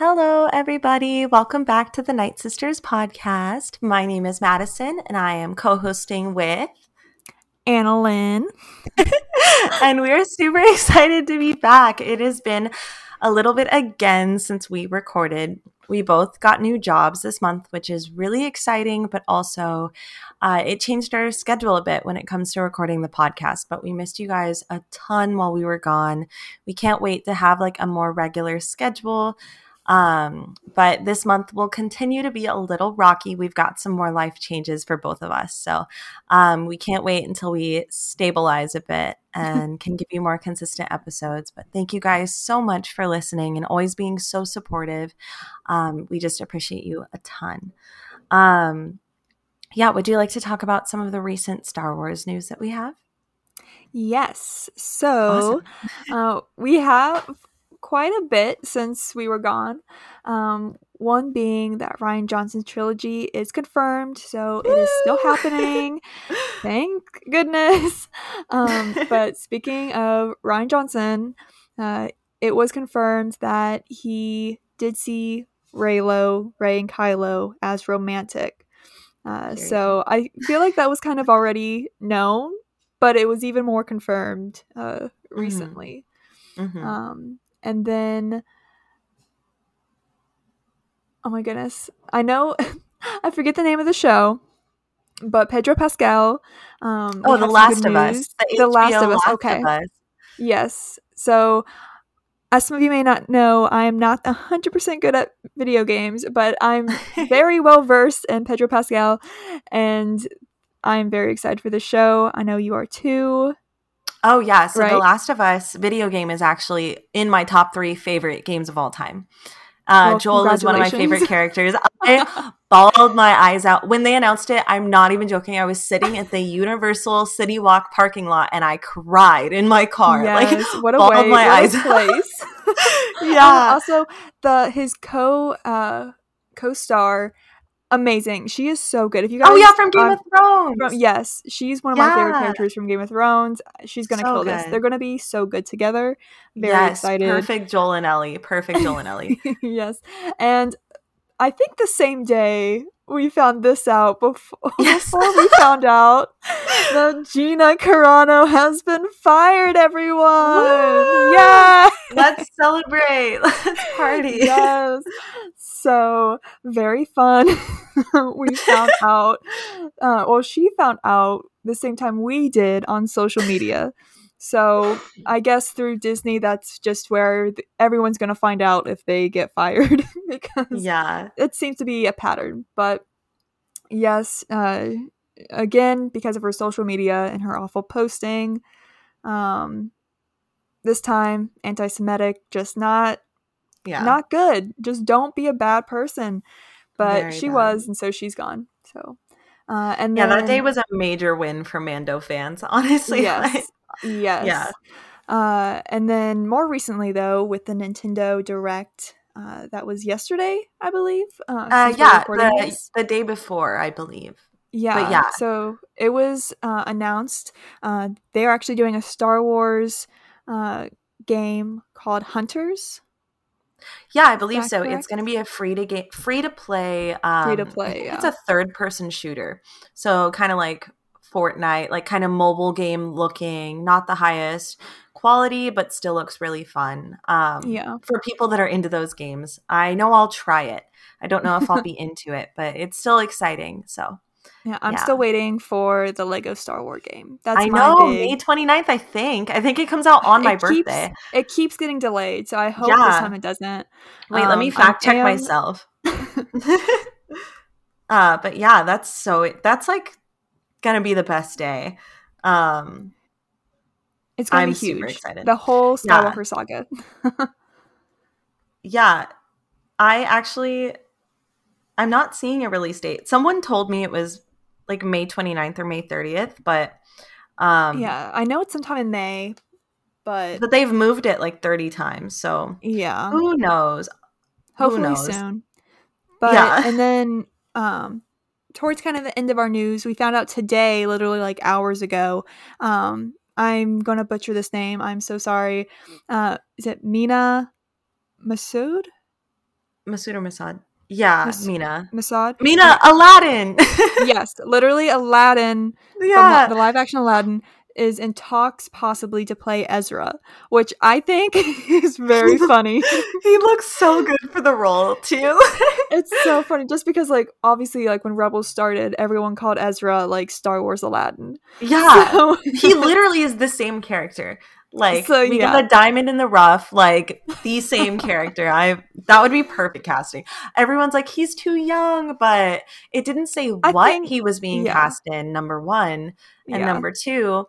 Hello, everybody. Welcome back to the Night Sisters podcast. My name is Madison, and I am co hosting with Anna Lynn. and we're super excited to be back. It has been a little bit again since we recorded. We both got new jobs this month, which is really exciting, but also uh, it changed our schedule a bit when it comes to recording the podcast. But we missed you guys a ton while we were gone. We can't wait to have like a more regular schedule. Um, but this month will continue to be a little rocky. We've got some more life changes for both of us. So um, we can't wait until we stabilize a bit and can give you more consistent episodes. But thank you guys so much for listening and always being so supportive. Um, we just appreciate you a ton. Um, yeah, would you like to talk about some of the recent Star Wars news that we have? Yes. So awesome. uh, we have quite a bit since we were gone. Um, one being that Rian Johnson's trilogy is confirmed, so it is still happening. Thank goodness. Um, but speaking of Rian Johnson, uh, it was confirmed that he did see Reylo, Rey, and Kylo as romantic. Uh, so I feel like that was kind of already known, but it was even more confirmed uh, mm-hmm. recently. Mm-hmm. Um, and then oh my goodness i know i forget the name of the show but pedro pascal um oh the last of us the, the last of us last okay of us. yes so as some of you may not know, I am not 100% good at video games, but I'm very well versed in Pedro Pascal, and I'm very excited for the show. I know you are too. Oh yeah, so right? The Last of Us video game is actually in my top three favorite games of all time. Uh, well, Joel is one of my favorite characters. I bawled my eyes out when they announced it. I'm not even joking. I was sitting at the Universal City Walk parking lot and I cried in my car. Yes, like, what a way, my eyes place. yeah. also, the his co uh, co star amazing. She is so good. If you guys, oh yeah, from Game of Thrones. From, yes, she's one of yeah. my favorite characters from Game of Thrones. She's gonna so kill good. this. They're gonna be so good together. Very yes, excited. Perfect Joel and Ellie. Perfect Joel and Ellie. yes, and I think the same day we found this out before, yes. before we found out that Gina Carano has been fired, everyone. Woo! Yeah. Let's celebrate. Let's party. Yes. So very fun. we found out, uh, well, she found out the same time we did on social media. So I guess through Disney, that's just where th- everyone's going to find out if they get fired because yeah, it seems to be a pattern. But yes, uh, again, because of her social media and her awful posting, um, this time anti-Semitic, just not, yeah, not good. Just don't be a bad person. But Very she bad. was, and so she's gone. So. Uh, and yeah, then, that day was a major win for Mando fans. Honestly, yes, Yes. Yeah. Uh, and then more recently, though, with the Nintendo Direct, uh, that was yesterday, I believe. Uh, uh yeah, the, the, day before, I believe. Yeah, but yeah. So it was uh, announced uh, they are actually doing a Star Wars uh, game called Hunters. Yeah, I believe so. Correct? It's going to be a free to get free to play. Um, free to play. Yeah. It's a third person shooter, so kind of like Fortnite, like kind of mobile game looking, not the highest quality, but still looks really fun. Um, yeah. For people that are into those games, I know I'll try it. I don't know if I'll be into it, but it's still exciting. So. Yeah, I'm yeah. still waiting for the Lego Star Wars game. That's I know big... May 29th. I think. I think it comes out on my it birthday. It keeps getting delayed, so I hope yeah. this time it doesn't. Wait, um, let me um, fact check am... myself. uh, but yeah, that's so. That's like gonna be the best day. Um, it's gonna I'm be huge. excited. The whole Skywalker yeah. saga. yeah, I actually, I'm not seeing a release date. Someone told me it was like May 29th or May 30th, but um, yeah, I know it's sometime in May, but but they've moved it like 30 times, so yeah, who knows? Hopefully who knows? soon. But yeah. and then um towards kind of the end of our news, we found out today, literally like hours ago. Um, I'm gonna butcher this name. I'm so sorry. Uh, is it Mena Massoud? Massoud or Masad? Yeah, Mas- Mena. Masad. Mena Aladdin. yes, literally Aladdin yeah. the live action Aladdin is in talks possibly to play Ezra, which I think is very funny. he looks so good for the role too. it's so funny just because like obviously like when Rebels started, everyone called Ezra like Star Wars Aladdin. yeah. So- he literally is the same character. Like So, we yeah. get the diamond in the rough, like the same character. I that would be perfect casting. Everyone's like he's too young, but it didn't say I what think- he was being yeah. cast in. Number one and yeah. number two,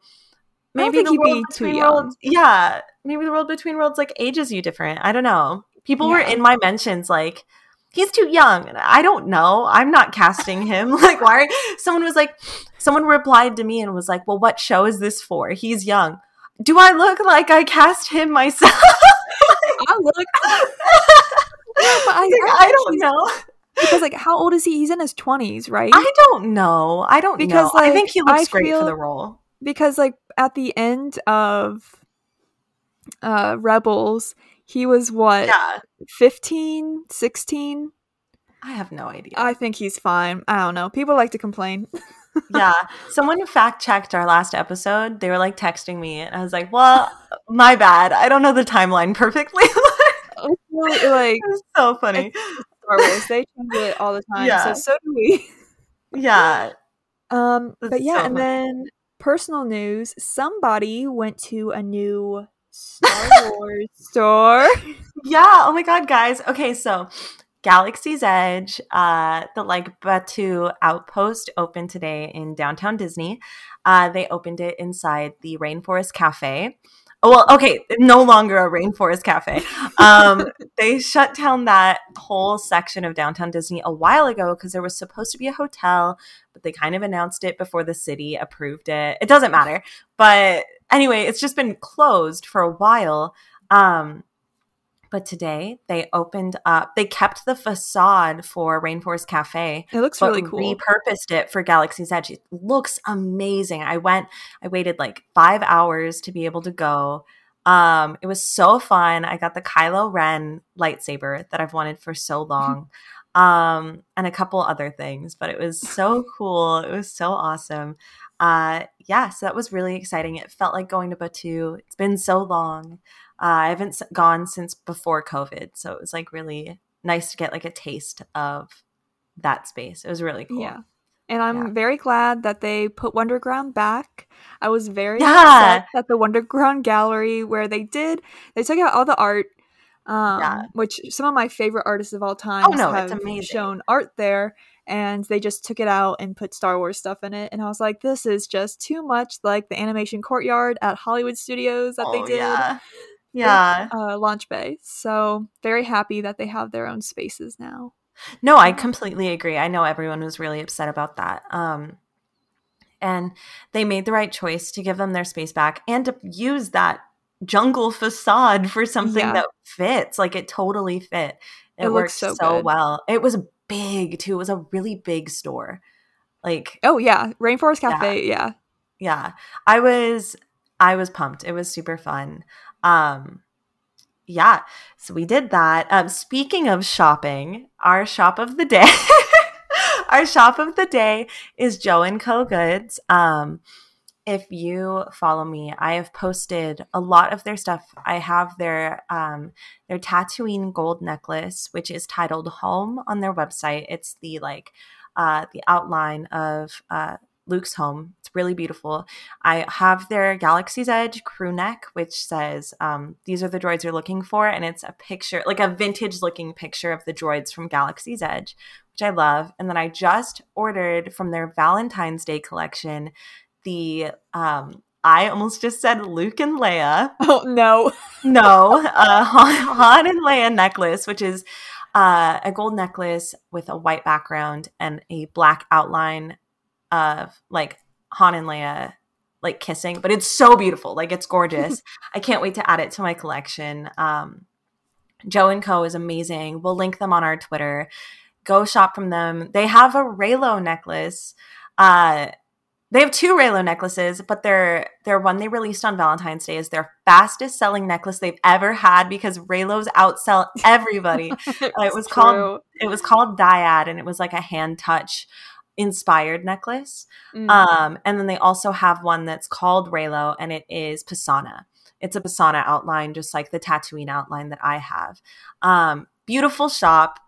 maybe the he'd world be too between young. worlds. Yeah, maybe the world between worlds like ages you different. I don't know. People were in my mentions like. He's too young. And I don't know. I'm not casting him. like, why? Someone was like, someone replied to me and was like, "Well, what show is this for? He's young." Do I look like I cast him myself? I look I, I, I don't know. because like how old is he? He's in his twenties, right? I don't know. I don't Because, know. I think he looks I great for the role. because like at the end of uh Rebels, he was what Yeah, 15, 16? I have no idea. I think he's fine. I don't know. People like to complain. yeah, someone fact checked our last episode. They were like texting me, and I was like, "Well, my bad. I don't know the timeline perfectly." it It's really, like was so funny. Star Wars, they change it all the time. Yeah. So so do we. Yeah, Um, but yeah, so and funny. then personal news: somebody went to a new Star Wars store. yeah. Oh my god, guys. Okay, so Galaxy's Edge, uh, the like Batuu outpost opened today in downtown Disney. Uh, they opened it inside the Rainforest Cafe. Oh, well, okay, no longer a Rainforest Cafe. Um, they shut down that whole section of downtown Disney a while ago because there was supposed to be a hotel, but they kind of announced it before the city approved it. It doesn't matter. But anyway, it's just been closed for a while. Um, but today they opened up, they kept the facade for Rainforest Cafe, It looks really cool. repurposed it for Galaxy's Edge. It looks amazing. I went, I waited like five hours to be able to go. Um, it was so fun. I got the Kylo Ren lightsaber that I've wanted for so long. Um, and a couple other things, but it was so cool. It was so awesome. Uh, yeah, so that was really exciting. It felt like going to Batuu. It's been so long. Uh, I haven't gone since before COVID, so it was like really nice to get like a taste of that space. It was really cool. Yeah. And I'm Yeah. very glad that they put Wonderground back. I was very Yeah. upset that the Wonderground gallery where they did they took out all the art. Um, Yeah. which some of my favorite artists of all time Oh, no, have shown art there and they just took it out and put Star Wars stuff in it and I was like this is just too much like the animation courtyard at Hollywood Studios that they Oh, did Yeah. Yeah. uh, launch bay. So very happy that they have their own spaces now. No, I completely agree. I know everyone was really upset about that. Um, and they made the right choice to give them their space back and to use that jungle facade for something Yeah. that fits. Like it totally fit. It, It worked so so well. It was big too. It was a really big store. Like Oh yeah, Rainforest Cafe. Yeah, yeah i was i was pumped it was super fun um yeah so we did that. Um speaking of shopping our shop of the day our shop of the day is joe and co. Goods. Um if you follow me i have posted a lot of their stuff. I have their um their tatooine gold necklace which is titled home on their website. It's the like uh the outline of uh Luke's home. It's really beautiful. I have their Galaxy's Edge crew neck, which says, um, These are the droids you're looking for. And it's a picture, like a vintage looking picture of the droids from Galaxy's Edge, which I love. And then I just ordered from their Valentine's Day collection the, um, I almost just said Luke and Leia. Oh no. No, uh, Han, Han and Leia necklace, which is uh, a gold necklace with a white background and a black outline of like Han and Leia like kissing, but it's so beautiful. Like it's gorgeous. I can't wait to add it to my collection. Um, Joe and Co is amazing. We'll link them on our Twitter. Go shop from them. They have a Reylo necklace. Uh, they have two Reylo necklaces, but their their one they released on Valentine's Day is their fastest selling necklace they've ever had because Reylos outsell everybody. uh, it was called it was called Dyad, and it was like a hand touch inspired necklace. Mm-hmm. Um, and then they also have one that's called Reylo and it is Pasaana. It's a Pasaana outline, just like the Tatooine outline that I have. Um, beautiful shop,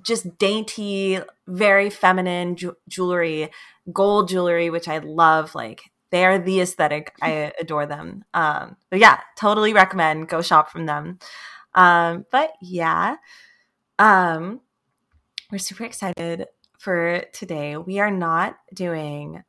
just dainty, very feminine ju- jewelry gold jewelry, which I love. Like they are the aesthetic. I adore them. Um, but yeah, totally recommend go shop from them. Um, but yeah, um, we're super excited for today. We are not doing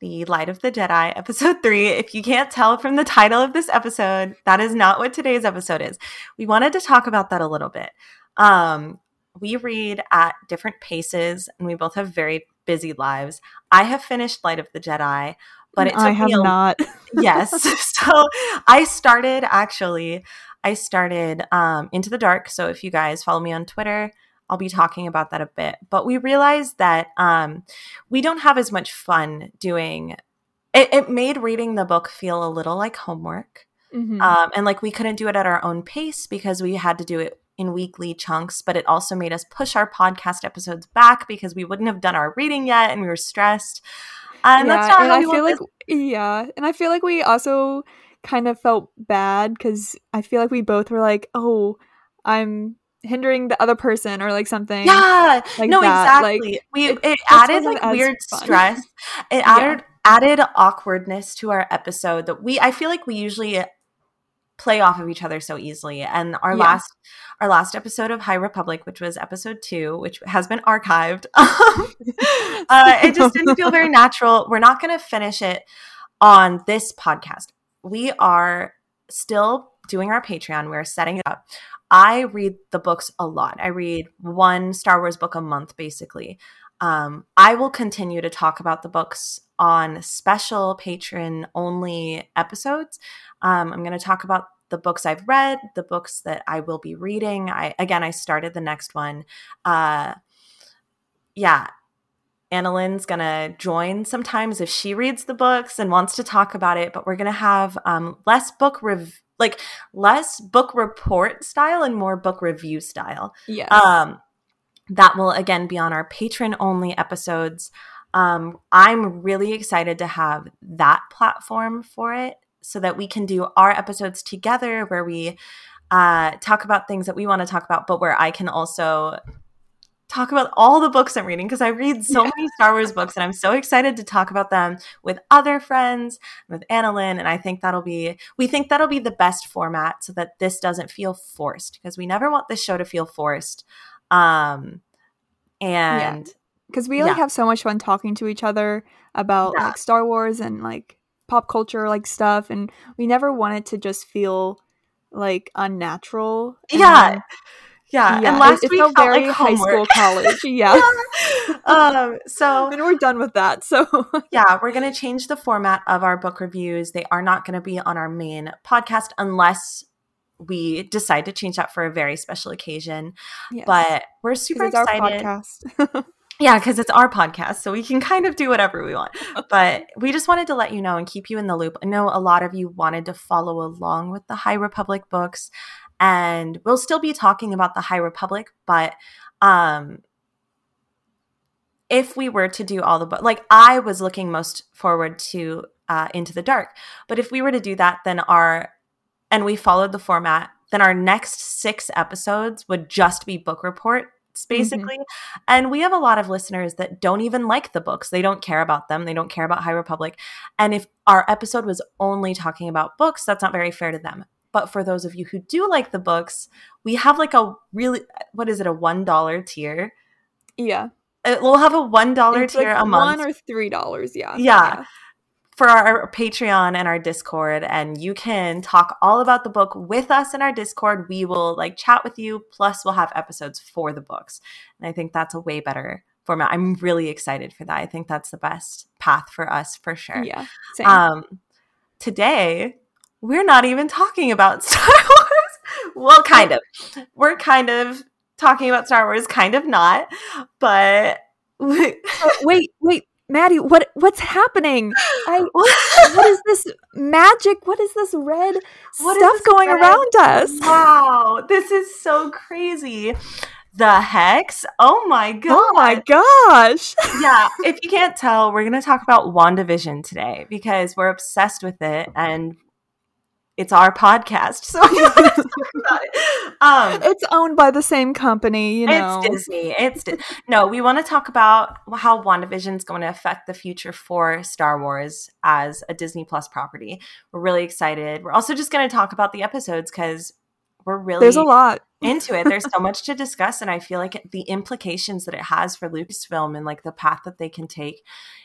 the Light of the Jedi, episode three. If you can't tell from the title of this episode, that is not what today's episode is. We wanted to talk about that a little bit. Um, we read at different paces, and we both have very busy lives. I have finished Light of the Jedi, but it took I have me a, not. yes. So I started actually, I started um, Into the Dark. So if you guys follow me on Twitter, I'll be talking about that a bit. But we realized that um, we don't have as much fun doing it, it made reading the book feel a little like homework. Mm-hmm. Um, and like we couldn't do it at our own pace because we had to do it in weekly chunks, but it also made us push our podcast episodes back because we wouldn't have done our reading yet and we were stressed. And yeah, that's not and I feel like this. yeah, and I feel like we also kind of felt bad because I feel like we both were like, "Oh, I'm hindering the other person or like something." Yeah, like no, that. exactly. Like, we it, it added like weird fun. stress. It added yeah. added awkwardness to our episode that we. I feel like we usually play off of each other so easily. And our yeah. last our last episode of High Republic, which was episode two, which has been archived, uh, it just didn't feel very natural. We're not going to finish it on this podcast. We are still doing our Patreon. We're setting it up. I read the books a lot. I read one Star Wars book a month, basically. Um, I will continue to talk about the books on special Patreon only episodes. Um, I'm going to talk about the books I've read, the books that I will be reading. I again, I started the next one. Uh, yeah, Annalyn's gonna join sometimes if she reads the books and wants to talk about it. But we're gonna have um, less book rev like less book report style and more book review style. Yeah. Um, that will again be on our Patreon only episodes. Um, I'm really excited to have that platform for it so that we can do our episodes together where we uh, talk about things that we want to talk about, but where I can also talk about all the books I'm reading because I read so yeah. many Star Wars books and I'm so excited to talk about them with other friends, with Annalyn. And I think that'll be, we think that'll be the best format so that this doesn't feel forced because we never want this show to feel forced. Um, and because yeah. we like yeah. have so much fun talking to each other about like Star Wars and like pop culture like stuff and we never wanted to just feel like unnatural yeah yeah, yeah. and last it, week felt very like high school college yeah um so and we're done with that so yeah we're going to change the format of our book reviews they are not going to be on our main podcast unless we decide to change that for a very special occasion yes. but we're super excited yeah, because it's our podcast, so we can kind of do whatever we want. But we just wanted to let you know and keep you in the loop. I know a lot of you wanted to follow along with the High Republic books, and we'll still be talking about the High Republic, but um if we were to do all the book like I was looking most forward to uh, Into the Dark. But if we were to do that, then our and we followed the format, then our next six episodes would just be book report Mm-hmm. basically. Mm-hmm. And we have a lot of listeners that don't even like the books. They don't care about them. They don't care about High Republic. And if our episode was only talking about books, that's not very fair to them. But for those of you who do like the books, we have like a really what is it, a one dollar tier? Yeah. Uh, we'll have a one dollar tier like a month. One or three dollars, yeah. yeah. yeah for our Patreon and our Discord, and you can talk all about the book with us in our Discord. We will like chat with you, plus we'll have episodes for the books. And I think that's a way better format. I'm really excited for that. I think that's the best path for us for sure. Yeah. Same. Um, today we're not even talking about Star Wars. well, kind of. We're kind of talking about Star Wars, kind of not, but oh, wait, wait Maddie, what what's happening? I what is this magic? What is this red what stuff this going red? around us? Wow, this is so crazy. The hex? Oh my god. Oh my gosh. yeah, if you can't tell, we're going to talk about WandaVision today because we're obsessed with it and it's our podcast, so it. Um, it's owned by the same company, you know. It's Disney. It's Di- no. We want to talk about how WandaVision is going to affect the future for Star Wars as a Disney Plus property. We're really excited. We're also just going to talk about the episodes because we're really there's a lot into it. There's so much to discuss, and I feel like the implications that it has for Lucasfilm and like the path that they can take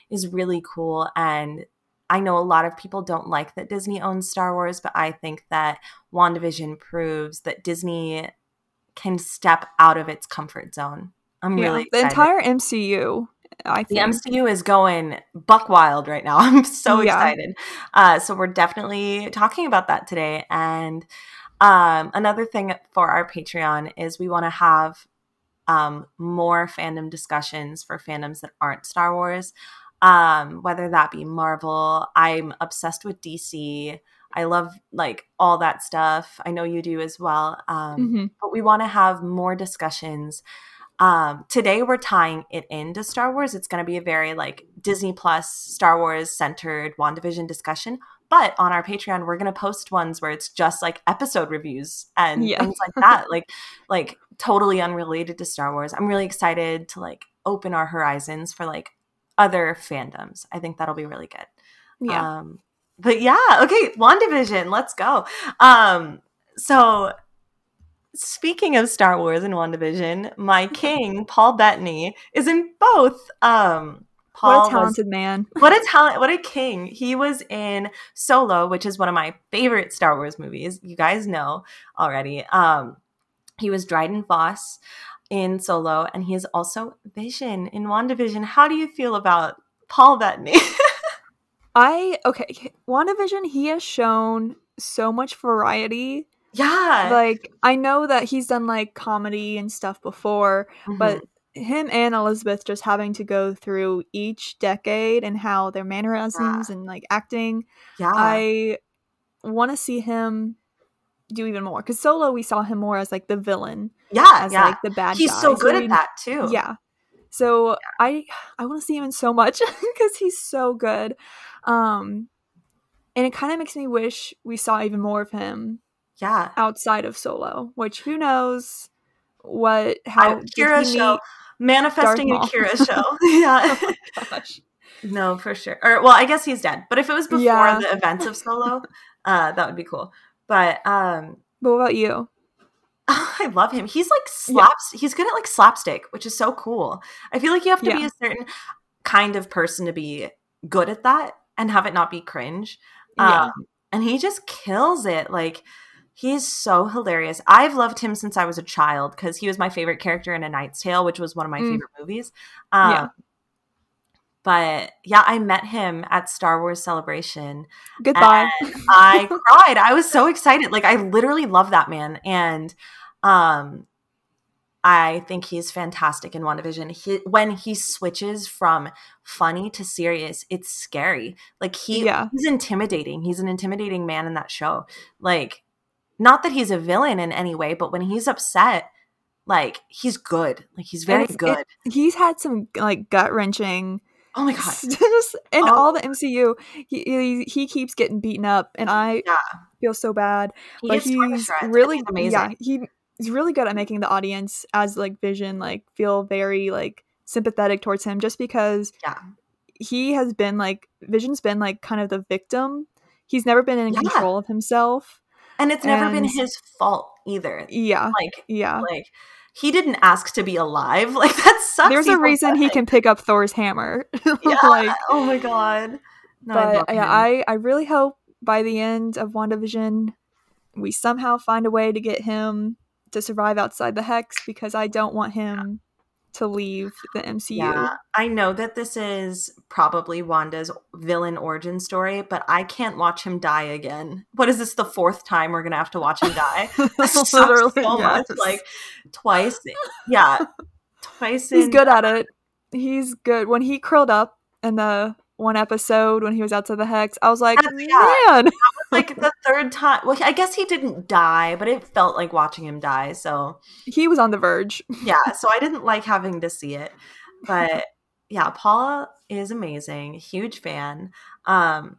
is really cool and I know a lot of people don't like that Disney owns Star Wars, but I think that WandaVision proves that Disney can step out of its comfort zone. I'm yeah, really excited. the entire MCU. I think. The MCU is going buck wild right now. I'm so yeah. excited. Uh, so we're definitely talking about that today. And um, another thing for our Patreon is we want to have um, more fandom discussions for fandoms that aren't Star Wars um, whether that be Marvel. I'm obsessed with DC. I love like all that stuff. I know you do as well. Um, mm-hmm. But we want to have more discussions. Um, today we're tying it into Star Wars. It's going to be a very like Disney Plus, Star Wars centered WandaVision discussion. But on our Patreon, we're going to post ones where it's just like episode reviews and yeah. things like that, like like totally unrelated to Star Wars. I'm really excited to like open our horizons for like other fandoms. I think that'll be really good. Yeah. Um, but yeah, okay, WandaVision, let's go. Um, so speaking of Star Wars and WandaVision, my king, Paul Bettany, is in both. Um, Paul what a talented was, man. What a talent, what a king. He was in Solo, which is one of my favorite Star Wars movies. You guys know already. Um, he was Dryden Voss in Solo, and he is also Vision in WandaVision. How do you feel about Paul Bettany? I okay, WandaVision, he has shown so much variety. Yeah. Like I know that he's done like comedy and stuff before, mm-hmm. but him and Elizabeth just having to go through each decade and how their mannerisms yeah. and like acting. Yeah. I want to see him do even more because Solo we saw him more as like the villain, yeah, as yeah. like the bad. He's guy. so good so at that too. Yeah. So yeah. I I want to see him in so much because he's so good, um, and it kind of makes me wish we saw even more of him. Yeah. Outside of Solo, which who knows what how I, Qi'ra show manifesting a Qi'ra show. yeah. Oh no, for sure. Or well, I guess he's dead. But if it was before yeah. the events of Solo, uh, that would be cool. But um But what about you? I love him. He's like slaps yeah. he's good at like slapstick, which is so cool. I feel like you have to yeah. be a certain kind of person to be good at that and have it not be cringe. Yeah. Um, and he just kills it. Like he's so hilarious. I've loved him since I was a child because he was my favorite character in A Knight's Tale, which was one of my mm. favorite movies. Um, yeah. But yeah, I met him at Star Wars Celebration. Goodbye. I cried. I was so excited. Like I literally love that man. And um I think he's fantastic in WandaVision. He, when he switches from funny to serious, it's scary. Like he yeah. he's intimidating. He's an intimidating man in that show. Like not that he's a villain in any way, but when he's upset, like he's good. Like he's very good. It, he's had some like gut wrenching Oh my god! and oh. all the MCU, he, he, he keeps getting beaten up, and I yeah. feel so bad. He but he's really amazing. Yeah, he he's really good at making the audience as like Vision like feel very like sympathetic towards him, just because yeah he has been like Vision's been like kind of the victim. He's never been in yeah. control of himself, and it's never and, been his fault either. Yeah, like yeah, like he didn't ask to be alive. Like that sucks. There's a reason he can pick up Thor's hammer. yeah. like, oh my god. No, but I yeah, I I really hope by the end of WandaVision we somehow find a way to get him to survive outside the hex because I don't want him to leave the MCU. Yeah, I know that this is probably Wanda's villain origin story, but I can't watch him die again. What is this? The fourth time we're gonna have to watch him die? Literally, so yes. much. Like twice. Yeah, twice. He's good at it. He's good when he curled up in the one episode when he was outside the hex. I was like, yeah. man. Like the third time. Well, I guess he didn't die, but it felt like watching him die. So he was on the verge. yeah, so I didn't like having to see it. But yeah, Paula is amazing. Huge fan. Um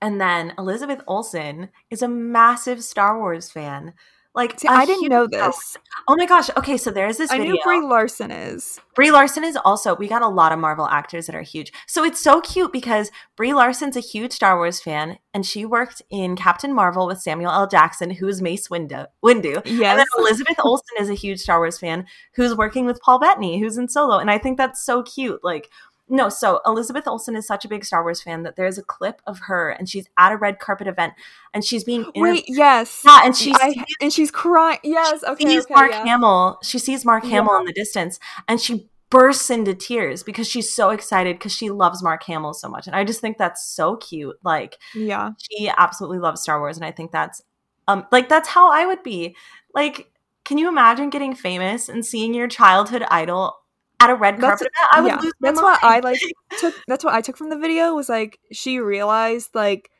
and then Elizabeth Olsen is a massive Star Wars fan. Like See, I didn't know this. Oh my gosh. Okay, so there's this I video. knew Brie Larson is. Brie Larson is also, we got a lot of Marvel actors that are huge. So it's so cute because Brie Larson's a huge Star Wars fan and she worked in Captain Marvel with Samuel L. Jackson, who's Mace Windu. Windu. And Yes. then Elizabeth Olsen is a huge Star Wars fan who's working with Paul Bettany, who's in Solo. And I think that's so cute. Like, no, so Elizabeth Olsen is such a big Star Wars fan that there's a clip of her and she's at a red carpet event and she's being interviewed. Wait, yes. Yeah, and she I, and she's crying. Yes, okay. sees okay, Mark yeah. Hamill. She sees Mark Yeah. Hamill in the distance, and she bursts into tears because she's so excited because she loves Mark Hamill so much. And I just think that's so cute. Like Yeah. she absolutely loves Star Wars, and I think that's um like that's how I would be. Like, can you imagine getting famous and seeing your childhood idol at a red That's- carpet event? I would yeah, lose that's what I like took that's what I took from the video was like she realized like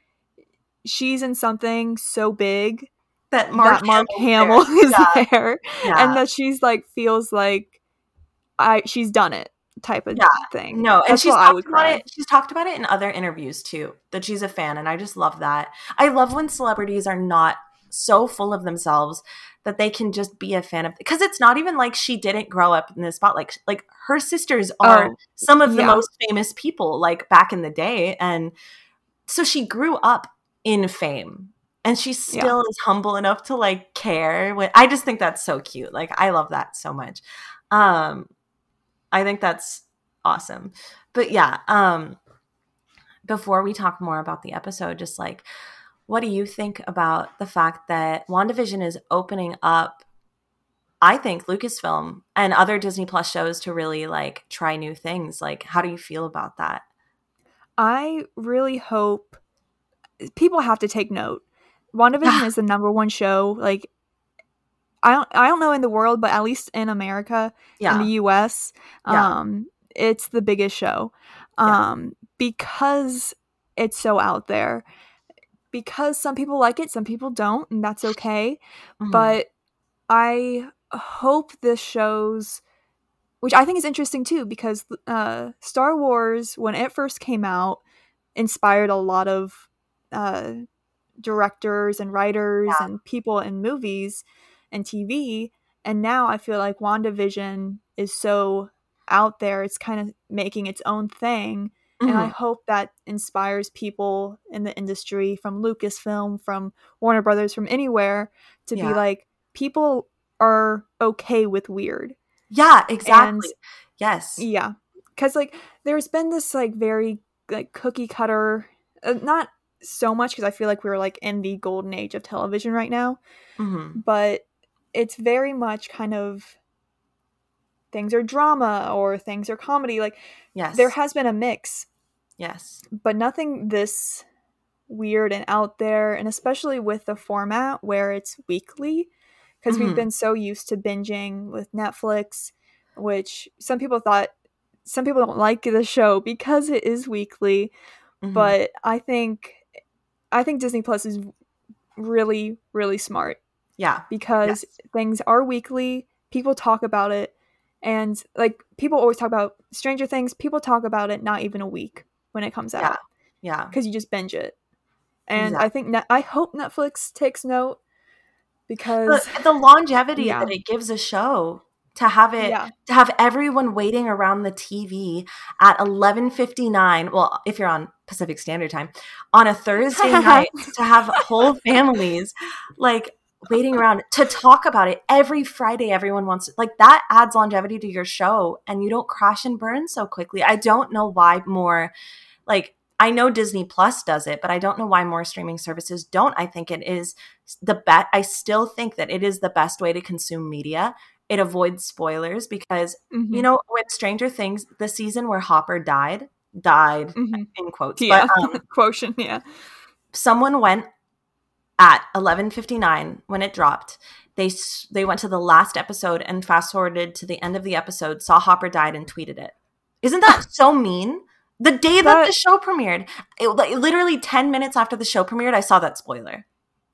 she's in something so big that Mark that Mark Hamill is Yeah. there Yeah. and that she's like feels like I she's done it type of Yeah. thing. No, and she's talked about cry. it. She's talked about it in other interviews too. That she's a fan, and I just love that. I love when celebrities are not so full of themselves that they can just be a fan of. Because it's not even like she didn't grow up in the spotlight. Like like her sisters are Oh, some of the yeah. most famous people, like back in the day, and so she grew up in fame. And she Yeah. still is humble enough to like care. When, I just think that's so cute. Like I love that so much. Um, I think that's awesome. But yeah, um before we talk more about the episode, just like what do you think about the fact that WandaVision is opening up I think Lucasfilm and other Disney Plus shows to really like try new things. Like how do you feel about that? I really hope people have to take note. WandaVision is the number one show. Like I don't I don't know in the world, but at least in America, in the US, Yeah. um, it's the biggest show. Yeah. Um, because it's so out there. Because some people like it, some people don't, and that's okay. Mhm. But I hope this shows which I think is interesting too because uh, Star Wars when it first came out inspired a lot of uh, directors and writers Yeah. and people in movies and TV and now I feel like WandaVision is so out there it's kind of making its own thing and I Mhm. hope that inspires people in the industry from Lucasfilm, from Warner Brothers, from anywhere to Yeah. be like, people are okay with weird. yeah, exactly. yes. Yeah. Cause like there's been this like very like cookie cutter, uh, not so much because I feel like we're like in the golden age of television right now, Mhm. but it's very much kind of things are drama or things are comedy. Like Yes. there has been a mix yes. but nothing this weird and out there and especially with the format where it's weekly because Mhm. we've been so used to binging with Netflix which some people thought some people don't like the show because it is weekly Mhm. but I think I think Disney Plus is really really smart yeah. because Yes. things are weekly people talk about it and like people always talk about Stranger Things people talk about it not even a week when it comes out Yeah. because you just binge it. And I think ne- I hope Netflix takes note because the, the longevity Yeah. that it gives a show to have it yeah, to have everyone waiting around the TV at 11:59 well if you're on Pacific Standard Time on a Thursday night to have whole families like waiting around to talk about it every Friday everyone wants to, like that adds longevity to your show and you don't crash and burn so quickly I don't know why more like I know Disney Plus does it, but I don't know why more streaming services don't. I think it is the bet. I still think that it is the best way to consume media. It avoids spoilers because Mhm, you know with Stranger Things, the season where Hopper died, died mhm. in quotes, yeah, but um, quotient, yeah, someone went at 11:59 when it dropped. They they went to the last episode and fast forwarded to the end of the episode, saw Hopper died and tweeted it. Isn't that so mean? The day that, that the show premiered, it, like, literally 10 minutes after the show premiered, I saw that spoiler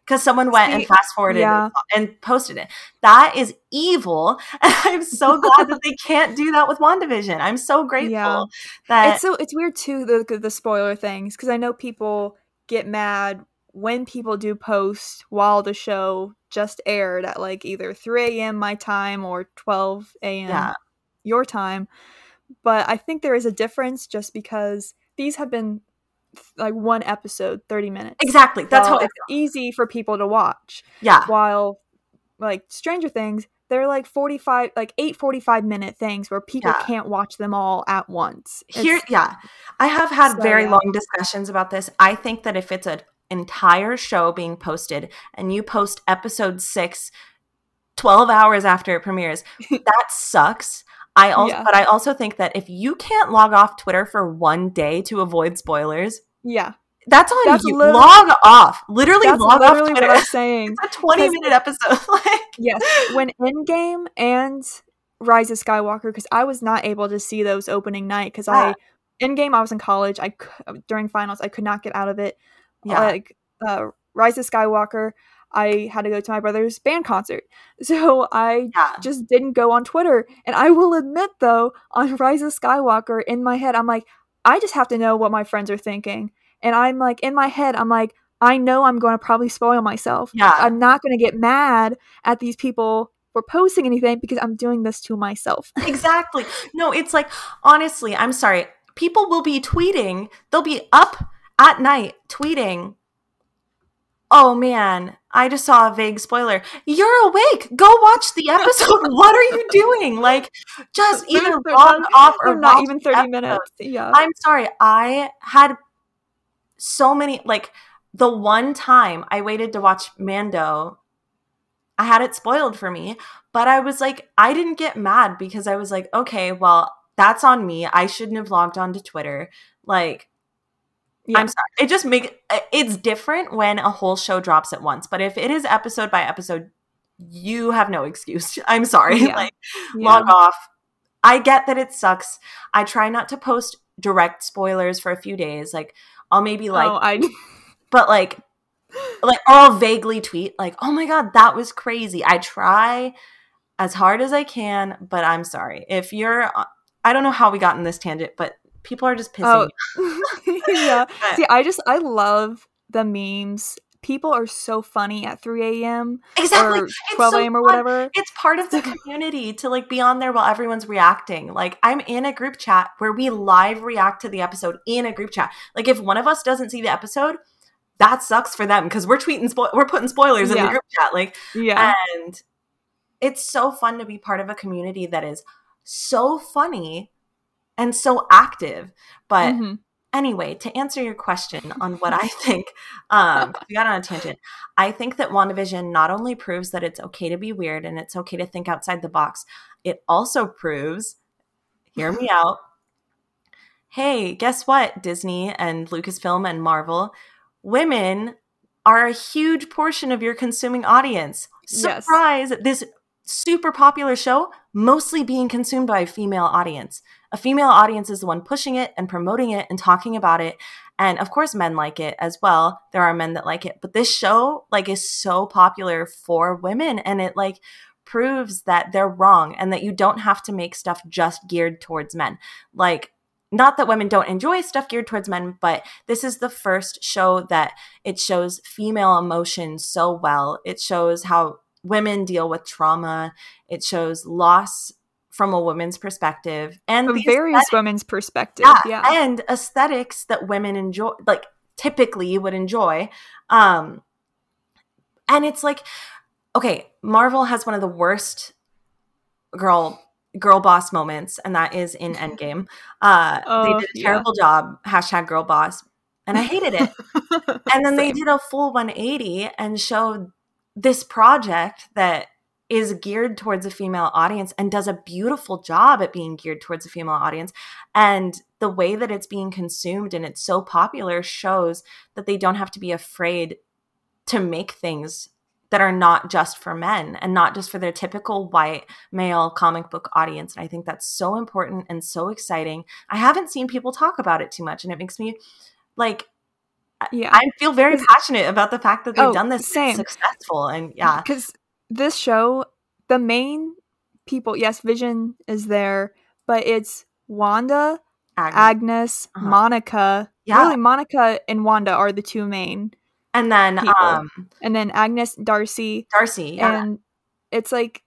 because someone went See, and fast forwarded yeah. and, and, posted it. That is evil. And I'm so glad that they can't do that with WandaVision. I'm so grateful yeah. that it's so it's weird too the the spoiler things because I know people get mad when people do post while the show just aired at like either 3 a.m. my time or 12 a.m. Yeah. your time. But I think there is a difference just because these have been like one episode, 30 minutes. Exactly. That's how it's easy for people to watch. Yeah. While like Stranger Things, they're like 45 like 8 45 minute things where people yeah. can't watch them all at once. It's, Here yeah. I have had so, very yeah. long discussions about this. I think that if it's an entire show being posted and you post episode 6 12 hours after it premieres, that sucks. I also, yeah. but I also think that if you can't log off Twitter for one day to avoid spoilers, yeah, that's on that's you. Log off. Literally log literally off Twitter. What I'm saying. It's a 20 minute episode. like yes, when Endgame and Rise of Skywalker, because I was not able to see those opening night because yeah. I Endgame I was in college. I during finals I could not get out of it. Yeah, like uh, Rise of Skywalker. I had to go to my brother's band concert. So I yeah. just didn't go on Twitter. And I will admit, though, on Rise of Skywalker, in my head, I'm like, I just have to know what my friends are thinking. And I'm like, in my head, I'm like, I know I'm going to probably spoil myself. Yeah. I'm not going to get mad at these people for posting anything because I'm doing this to myself. exactly. No, it's like, honestly, I'm sorry. People will be tweeting, they'll be up at night tweeting oh man, I just saw a vague spoiler. You're awake. Go watch the episode. what are you doing? Like, just either log off or not even 30 minutes. Yeah. I'm sorry. I had so many, like, the one time I waited to watch Mando, I had it spoiled for me, but I was like, I didn't get mad because I was like, okay, well, that's on me. I shouldn't have logged on to Twitter. Like, yeah. I'm sorry. It just make uh, it's different when a whole show drops at once. But if it is episode by episode, you have no excuse. I'm sorry. Yeah. like yeah. log off. I get that it sucks. I try not to post direct spoilers for a few days. Like I'll maybe like oh, I but like like or I'll vaguely tweet like, "Oh my god, that was crazy." I try as hard as I can, but I'm sorry. If you're uh, I don't know how we got in this tangent, but people are just pissing. Oh. yeah. See, I just I love the memes. People are so funny at 3 a.m. Exactly. Or 12 a.m. Or whatever. It's part of the community to like be on there while everyone's reacting. Like I'm in a group chat where we live react to the episode in a group chat. Like if one of us doesn't see the episode, that sucks for them because we're tweeting spo- we're putting spoilers yeah. in the group chat. Like yeah. And it's so fun to be part of a community that is so funny and so active. But mm-hmm. anyway, to answer your question on what I think, um, we got on a tangent. I think that WandaVision not only proves that it's okay to be weird and it's okay to think outside the box, it also proves, hear me out. Hey, guess what, Disney and Lucasfilm and Marvel? Women are a huge portion of your consuming audience. Surprise! Yes. This super popular show mostly being consumed by a female audience. A female audience is the one pushing it and promoting it and talking about it. And of course men like it as well. There are men that like it, but this show like is so popular for women and it like proves that they're wrong and that you don't have to make stuff just geared towards men. Like not that women don't enjoy stuff geared towards men, but this is the first show that it shows female emotion so well. It shows how women deal with trauma. It shows loss from a woman's perspective and from various women's perspective. Yeah, yeah, and aesthetics that women enjoy, like typically would enjoy. Um, and it's like, okay, Marvel has one of the worst girl girl boss moments, and that is in Endgame. Uh, oh, they did a terrible yeah. job. Hashtag girl boss. And I hated it. and then they did a full 180 and showed this project that is geared towards a female audience and does a beautiful job at being geared towards a female audience. And the way that it's being consumed and it's so popular shows that they don't have to be afraid to make things that are not just for men and not just for their typical white male comic book audience. And I think that's so important and so exciting. I haven't seen people talk about it too much, and it makes me like yeah i feel very passionate about the fact that they've oh, done this same. successful and yeah because this show the main people yes vision is there but it's wanda agnes, agnes uh-huh. monica yeah. really monica and wanda are the two main and then people. um and then agnes darcy darcy yeah. and it's like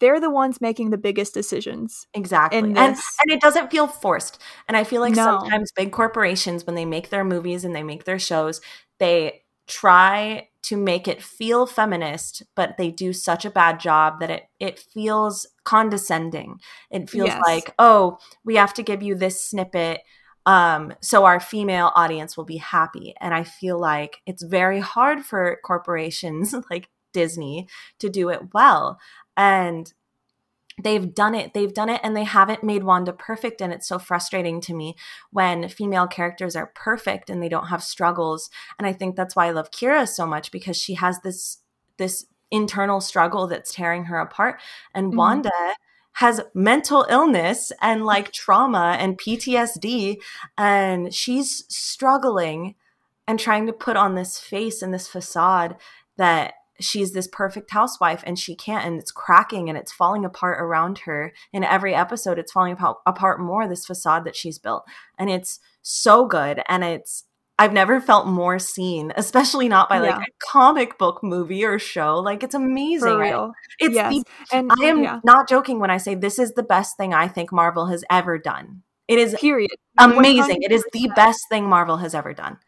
they're the ones making the biggest decisions. Exactly. And and it doesn't feel forced. And I feel like no. sometimes big corporations when they make their movies and they make their shows, they try to make it feel feminist, but they do such a bad job that it it feels condescending. It feels yes. like, "Oh, we have to give you this snippet um, so our female audience will be happy. And I feel like it's very hard for corporations like Disney to do it well and they've done it they've done it and they haven't made wanda perfect and it's so frustrating to me when female characters are perfect and they don't have struggles and i think that's why i love Qi'ra so much because she has this this internal struggle that's tearing her apart and mm-hmm. wanda has mental illness and like trauma and ptsd and she's struggling and trying to put on this face and this facade that she's this perfect housewife and she can't and it's cracking and it's falling apart around her in every episode it's falling apart more this facade that she's built and it's so good and it's I've never felt more seen, especially not by like yeah. a comic book movie or show. Like it's amazing. For real. It's yes. the, and I am yeah. not joking when I say this is the best thing I think Marvel has ever done. It is period amazing. 100%. It is the best thing Marvel has ever done.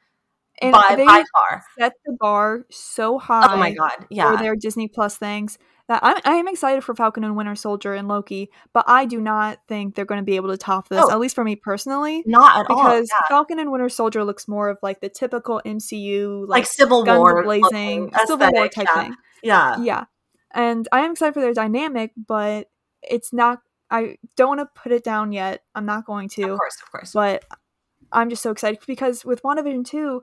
And by, they by far set the bar so high. Oh my god, yeah, for their Disney Plus things that I'm I am excited for Falcon and Winter Soldier and Loki, but I do not think they're going to be able to top this. Oh, at least for me personally, not at because all. Because yeah. Falcon and Winter Soldier looks more of like the typical MCU, like, like Civil War, blazing, Civil War type yeah. thing. Yeah, yeah, and I am excited for their dynamic, but it's not. I don't want to put it down yet. I'm not going to. Of course, of course. But I'm just so excited because with WandaVision 2,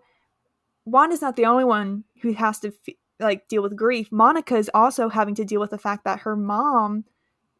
Wanda's not the only one who has to f- like deal with grief. Monica is also having to deal with the fact that her mom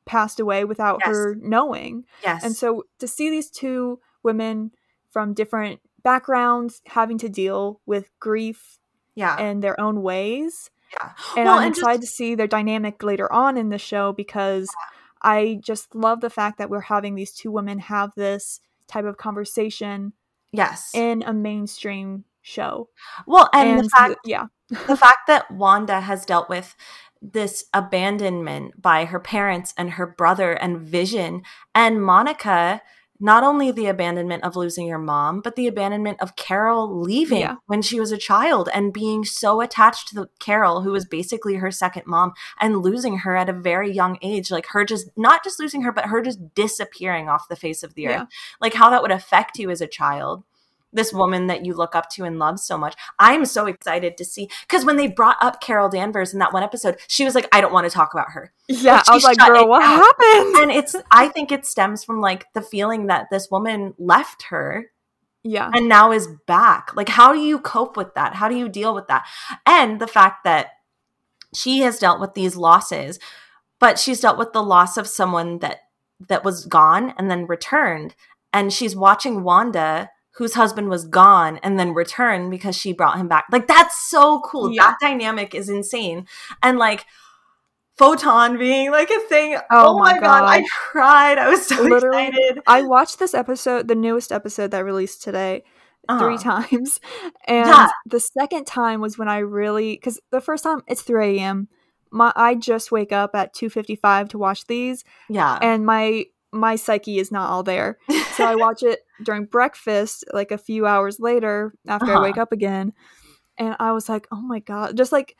passed away without yes. her knowing. Yes. And so to see these two women from different backgrounds having to deal with grief yeah. in their own ways. Yeah. And well, I'm and excited just... to see their dynamic later on in the show because yeah. I just love the fact that we're having these two women have this type of conversation. Yes. In a mainstream show. Well, and, and the fact, yeah, the fact that Wanda has dealt with this abandonment by her parents and her brother and Vision and Monica not only the abandonment of losing your mom, but the abandonment of Carol leaving yeah. when she was a child and being so attached to the Carol, who was basically her second mom, and losing her at a very young age. Like her just not just losing her, but her just disappearing off the face of the earth. Like how that would affect you as a child this woman that you look up to and love so much. I'm so excited to see because when they brought up Carol Danvers in that one episode, she was like, "I don't want to talk about her." Yeah, I was like, "Girl, what out. happened?" And it's, I think it stems from like the feeling that this woman left her. Yeah. And now is back. Like, how do you cope with that? How do you deal with that? And the fact that she has dealt with these losses, but she's dealt with the loss of someone that that was gone and then returned and she's watching Wanda whose husband was gone and then returned because she brought him back. Like that's so cool. Yeah. That dynamic is insane. And like photon being like a thing. Oh, oh my, god. god. I cried. I was so Literally, excited. I watched this episode, the newest episode that released today. Uh-huh. Three times, and yeah. the second time was when I really because the first time it's three a.m. My I just wake up at two fifty five to watch these. Yeah, and my my psyche is not all there. So I watch it during breakfast, like a few hours later after uh-huh. I wake up again. And I was like, oh my God. Just like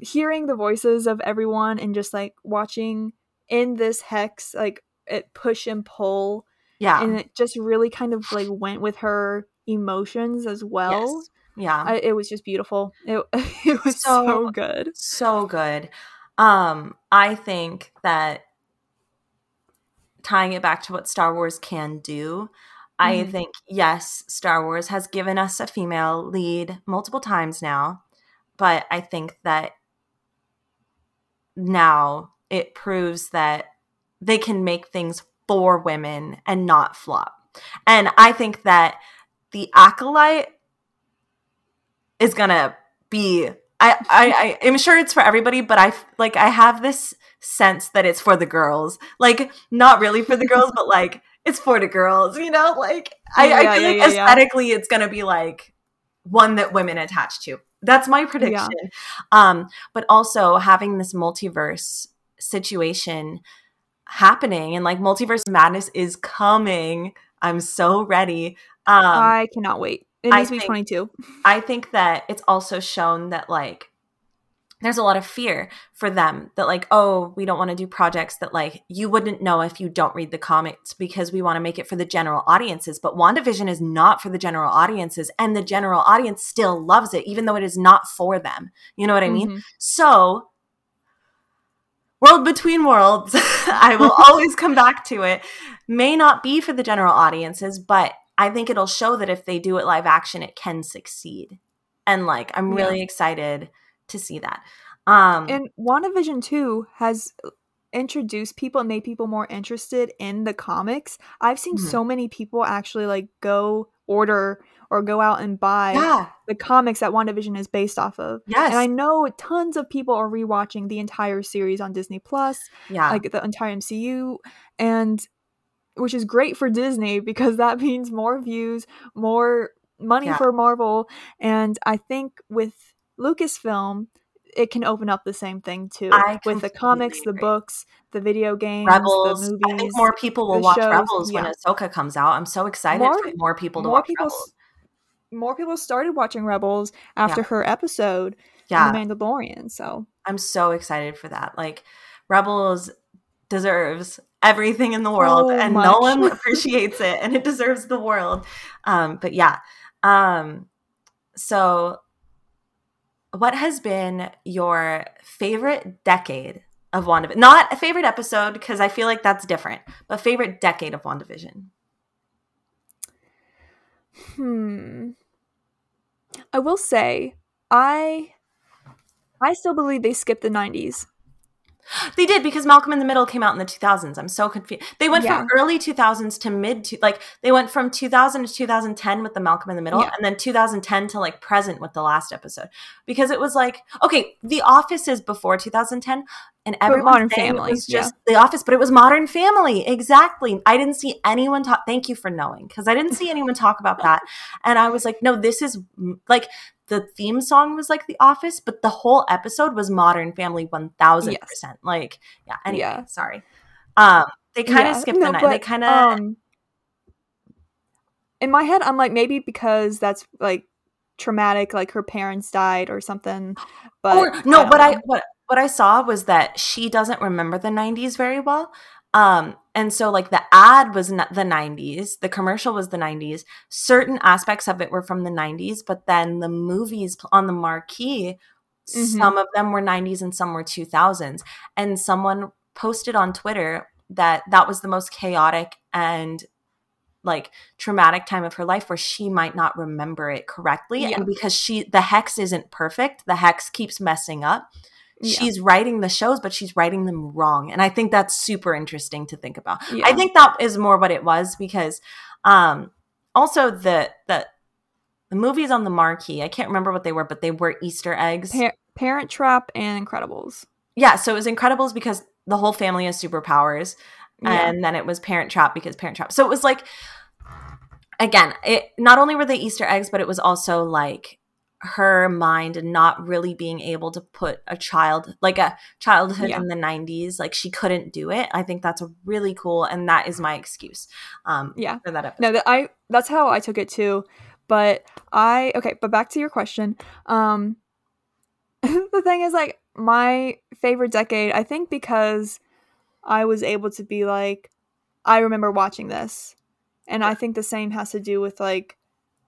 hearing the voices of everyone and just like watching in this hex, like it push and pull. Yeah. And it just really kind of like went with her emotions as well. Yes. Yeah. I, it was just beautiful. It, it was so, so good. So good. Um, I think that tying it back to what Star Wars can do, mm-hmm. I think, yes, Star Wars has given us a female lead multiple times now, but I think that now it proves that they can make things for women and not flop. And I think that the acolyte is gonna be I, I I am sure it's for everybody, but I like I have this sense that it's for the girls. Like not really for the girls, but like it's for the girls, you know? Like I, yeah, I feel yeah, like yeah, aesthetically it's gonna be like one that women attach to. That's my prediction. Um, but also having this multiverse situation happening and like multiverse madness is coming. I'm so ready. Um, I cannot wait. It needs to be 22. I think that it's also shown that like there's a lot of fear for them that like oh we don't want to do projects that like you wouldn't know if you don't read the comics because we want to make it for the general audiences but wandavision is not for the general audiences and the general audience still loves it even though it is not for them you know what i mean mm-hmm. so world between worlds i will always come back to it may not be for the general audiences but i think it'll show that if they do it live action it can succeed and like i'm really excited to see that. Um, and WandaVision 2 has introduced people and made people more interested in the comics. I've seen mm-hmm. so many people actually like go order or go out and buy yeah. the comics that WandaVision is based off of. Yes. And I know tons of people are rewatching the entire series on Disney Plus. Yeah. Like the entire MCU. And which is great for Disney because that means more views, more money yeah. for Marvel. And I think with Lucasfilm, it can open up the same thing too I with the comics, agree. the books, the video games, Rebels. the movies. I think more people will watch shows. Rebels yeah. when Ahsoka comes out. I'm so excited more, for more people to more watch people, Rebels. More people started watching Rebels after yeah. her episode yeah. The Mandalorian. So I'm so excited for that. Like Rebels deserves everything in the world so and much. no one appreciates it and it deserves the world. Um, but yeah. Um, so what has been your favorite decade of WandaVision? Not a favorite episode because I feel like that's different, but favorite decade of WandaVision. Hmm. I will say I I still believe they skipped the 90s. They did because Malcolm in the Middle came out in the 2000s. I'm so confused. They went yeah. from early 2000s to mid to like they went from 2000 to 2010 with the Malcolm in the Middle yeah. and then 2010 to like present with the last episode. Because it was like okay, The Office is before 2010 and everyone modern family was just yeah. The Office, but it was Modern Family. Exactly. I didn't see anyone talk thank you for knowing because I didn't see anyone talk about that. And I was like, no, this is like the theme song was like The Office, but the whole episode was Modern Family 1000%. Yes. Like, yeah, anyway, yeah. sorry. Um, they kind of yeah. skipped no, the night. They kind of. Um, in my head, I'm like, maybe because that's like traumatic, like her parents died or something. But or, no, what know. I what what I saw was that she doesn't remember the 90s very well. Um, and so like the ad was the 90s, the commercial was the 90s. Certain aspects of it were from the 90s, but then the movies on the marquee, mm-hmm. some of them were 90s and some were 2000s. And someone posted on Twitter that that was the most chaotic and like traumatic time of her life where she might not remember it correctly yeah. and because she the hex isn't perfect the hex keeps messing up yeah. she's writing the shows, but she's writing them wrong. And I think that's super interesting to think about. Yeah. I think that is more what it was because um also the the the movies on the marquee, I can't remember what they were, but they were Easter eggs. Pa- Parent Trap and Incredibles. Yeah, so it was Incredibles because the whole family has superpowers. Yeah. And then it was Parent Trap because Parent Trap. So it was like again, it not only were they Easter eggs, but it was also like her mind and not really being able to put a child like a childhood yeah. in the 90s like she couldn't do it i think that's really cool and that is my excuse um yeah for that episode. no that i that's how i took it too but i okay but back to your question um the thing is like my favorite decade i think because i was able to be like i remember watching this and i think the same has to do with like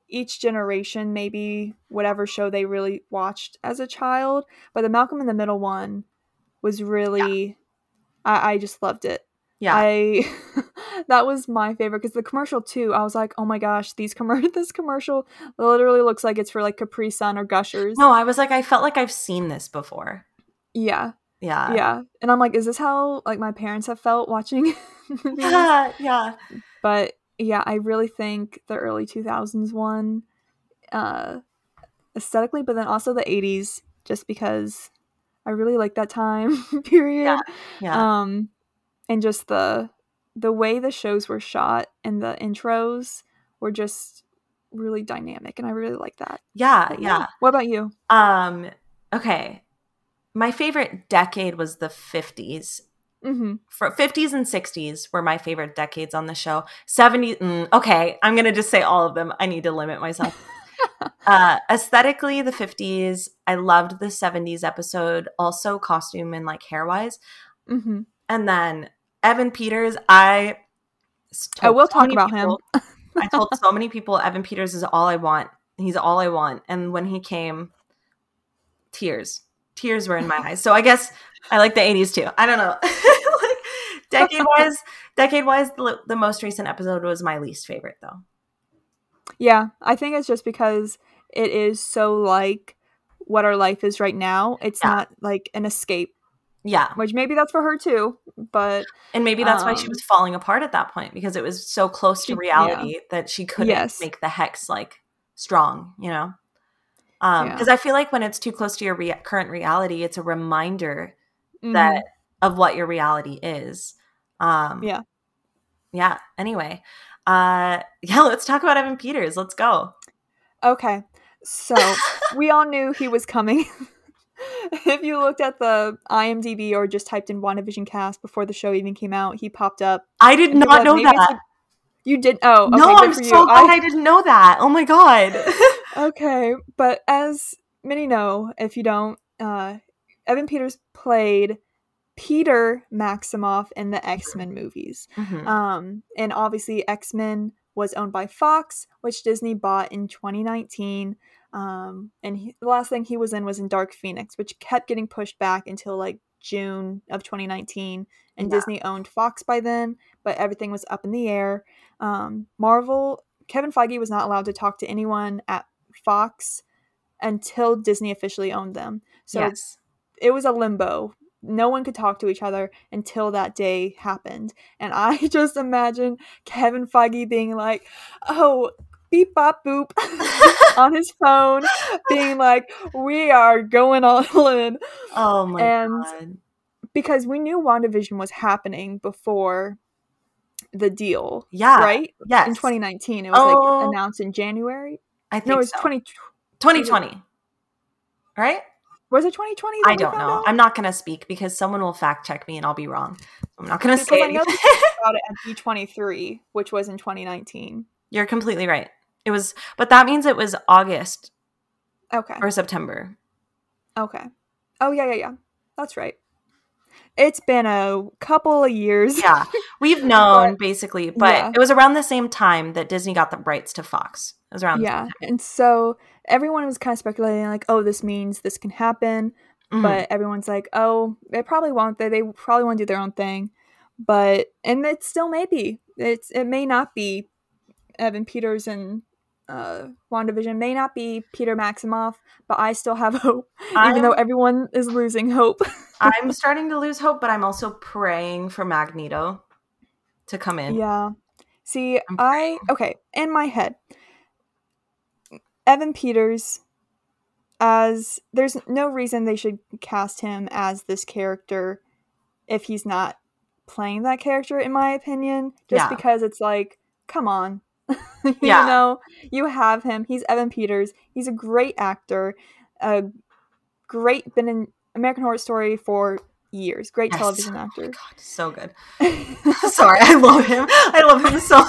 each generation maybe whatever show they really watched as a child but the malcolm in the middle one was really yeah. I, I just loved it yeah i that was my favorite because the commercial too i was like oh my gosh these com- this commercial literally looks like it's for like capri sun or gushers no i was like i felt like i've seen this before yeah Yeah. Yeah. And I'm like, is this how like my parents have felt watching? Yeah. Yeah. But yeah, I really think the early 2000s one uh aesthetically, but then also the 80s just because I really like that time period. Yeah. Um and just the the way the shows were shot and the intros were just really dynamic and I really like that. yeah. But Yeah. What about you? Um, okay. My favorite decade was the 50s. Mhm. For 50s and 60s were my favorite decades on the show. 70s, mm, okay, I'm going to just say all of them. I need to limit myself. uh, aesthetically, the 50s, I loved the 70s episode, also costume and like hair wise. Mhm. And then Evan Peters, I. I will so talk about people- him. I told so many people Evan Peters is all I want. He's all I want. And when he came, tears. Tears were in my eyes. So I guess I like the 80s too. I don't know. like decade wise, decade wise, the, the most recent episode was my least favorite though. Yeah, I think it's just because it is so like what our life is right now. It's Yeah. not like an escape, Yeah. which maybe that's for her too. But And maybe that's why she Um, was falling apart at that point because it was so close to reality that she couldn't Yes. make the hex like strong, you know? Um, Yeah. because I feel like when it's too close to your current reality, it's a reminder mhm. that of what your reality is. Um, Yeah. Yeah. Anyway, uh, yeah. Let's talk about Evan Peters. Let's go. okay, so we all knew he was coming. if you looked at the IMDb or just typed in WandaVision cast before the show even came out, he popped up. I did not know like, "Maybe it's that. a-" You did? Oh, okay, no, I'm so you. glad I didn't know that. Oh my god. Okay, but as many know, if you don't, uh, Evan Peters played Peter Maximoff in the X Men movies. Mhm. Um, and obviously, X Men was owned by Fox, which Disney bought in 2019. Um, and he, the last thing he was in was in Dark Phoenix, which kept getting pushed back until like June of 2019. And Yeah. Disney owned Fox by then, but everything was up in the air. Um, Marvel, Kevin Feige was not allowed to talk to anyone at Fox until Disney officially owned them. So yes. it was a limbo. No one could talk to each other until that day happened. And I just imagine Kevin Feige being like, oh, beep bop boop on his phone, being like, we are going all in. Oh my and- god. Because we knew WandaVision was happening before the deal, Yeah. right? Yes. In 2019. It was Oh. like announced in January. I think No, it was so. 20. 2020. Right? Was it 2020? I don't know. out? I'm not gonna speak because someone will fact check me and I'll be wrong. I'm not gonna say I know anything. about it at D23, which was in 2019. You're completely right. It was, but that means it was August Okay. or September. Okay. Oh yeah, yeah, yeah. That's right. It's been a couple of years. Yeah, we've known basically, but yeah. it was around the same time that Disney got the rights to Fox. Was around. Yeah. And so everyone was kind of speculating like, "Oh, this means this can happen." Mhm. But everyone's like, "Oh, they probably won't. They they probably want to do their own thing." But and it still may be. It's it may not be Evan Peters and uh WandaVision may not be Peter Maximoff, but I still have hope even though everyone is losing hope. I'm starting to lose hope, but I'm also praying for Magneto to come in. Yeah. See, I'm I okay, in my head, Evan Peters as there's no reason they should cast him as this character if he's not playing that character in my opinion, just Yeah. because it's like, come on. you Yeah. know, you have him. He's Evan Peters. He's a great actor. A great been in American Horror Story for years. Great Yes. television Oh actor. God, so good. Sorry, I love him. I love him so.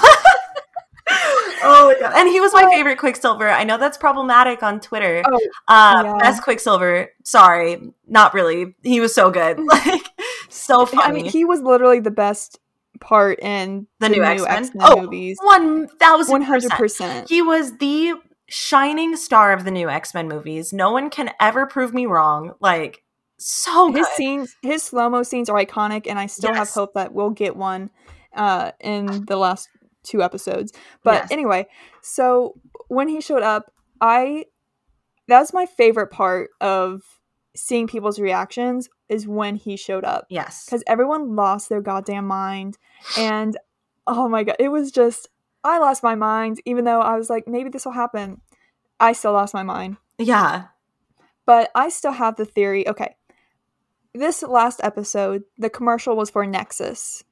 Oh my god! And he was my favorite Quicksilver. I know that's problematic on Twitter. Oh, uh, yeah. best Quicksilver. Sorry, not really. He was so good. Like so funny. I mean, he was literally the best part in the, new X Men. X-Men Oh, movies. one thousand One hundred percent. He was the shining star of the new X Men movies. No one can ever prove me wrong. Like so good. His scenes, his slow mo scenes are iconic, and I still have hope that we'll get one uh, in the last two episodes. But Yes. anyway, so when he showed up, I that was my favorite part of seeing people's reactions is when he showed up Yes. because everyone lost their goddamn mind and oh my god it was just i lost my mind even though i was like maybe this will happen i still lost my mind Yeah. but i still have the theory okay this last episode the commercial was for nexus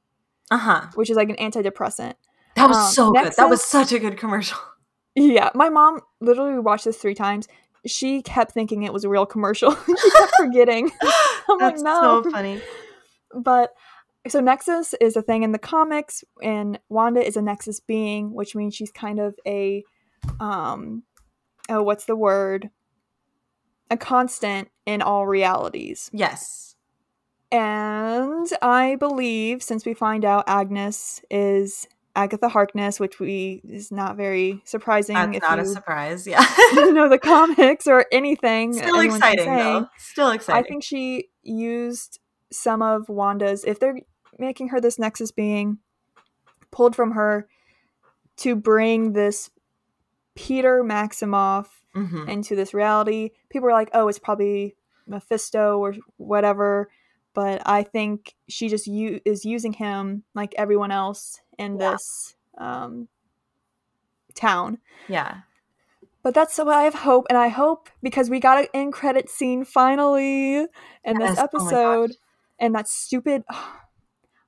Uh huh. which is like an antidepressant That was Um, so good. That was such a good commercial. yeah my mom literally watched this three times she kept thinking it was a real commercial she kept forgetting i'm That's like no so funny. But so Nexus is a thing in the comics, and Wanda is a Nexus being, which means she's kind of a, um, oh, what's the word? A constant in all realities. Yes. And I believe, since we find out Agnes is Agatha Harkness, which we is not very surprising That's not you a surprise. Yeah. know the comics or anything. Still exciting though. Still exciting. I think she used some of Wanda's, if they're making her this Nexus being, pulled from her to bring this Peter Maximoff hmm into this reality. People are like, oh, it's probably Mephisto or whatever. But I think she just u- is using him like everyone else in Yeah. this um, town. Yeah. But that's what I have hope, and I hope because we got an end credit scene finally in Yes, this oh episode, and that stupid.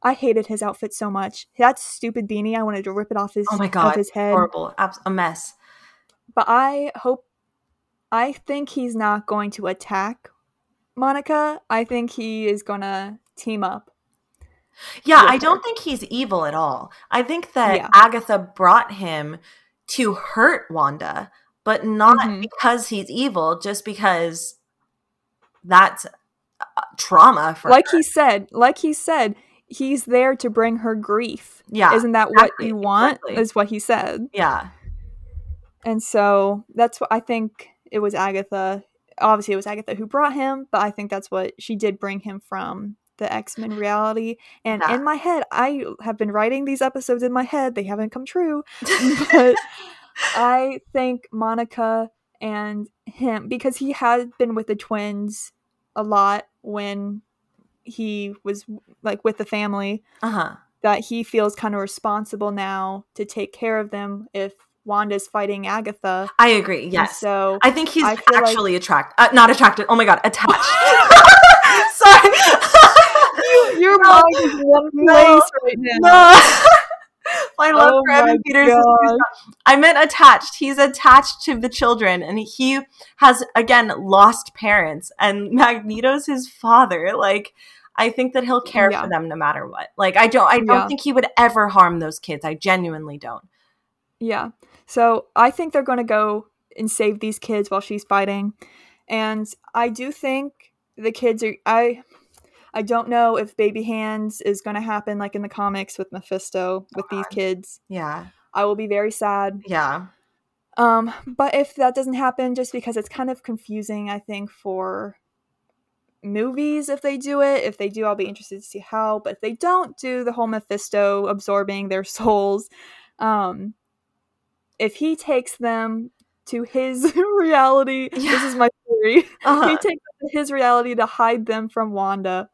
I hated his outfit so much. That stupid beanie, I wanted to rip it off his Oh my off god. his head. Horrible. Abs- a mess. But I hope. I think he's not going to attack Monica. I think he is gonna team up. Yeah, I don't think he's evil at all. I think that Yeah. Agatha brought him to hurt Wanda, but not Mhm. because he's evil, just because that's uh, trauma for like her. he said, like he said, he's there to bring her grief. Yeah, Isn't that exactly, what you want? exactly. Is what he said. Yeah. And so that's what I think it was Agatha. Obviously, it was Agatha who brought him, but I think that's what she did bring him from the X Men reality. And Yeah. in my head, I have been writing these episodes in my head. They haven't come true. but I think Monica and him, because he had been with the twins a lot when he was like with the family, Uh-huh. that he feels kind of responsible now to take care of them if Wanda's fighting Agatha. I agree. And Yes. so I think he's I feel like- actually attracted. Uh, not attracted. Oh my god, attached. Sorry. your No. mind is one No. place right now. no. I love Oh for Evan Peters. I meant attached. He's attached to the children, and he has again lost parents, and Magneto's his father. Like, I think that he'll care Yeah. for them no matter what. Like, I don't. I don't Yeah. think he would ever harm those kids. I genuinely don't. Yeah. So I think they're going to go and save these kids while she's fighting. And I do think the kids are I I don't know if baby hands is going to happen like in the comics with Mephisto with these kids. Yeah. I will be very sad. Yeah. Um but if that doesn't happen just because it's kind of confusing I think for movies if they do it. If they do I'll be interested to see how, but if they don't do the whole Mephisto absorbing their souls um if he takes them to his reality, this is my theory. Uh-huh. He takes them to his reality to hide them from Wanda.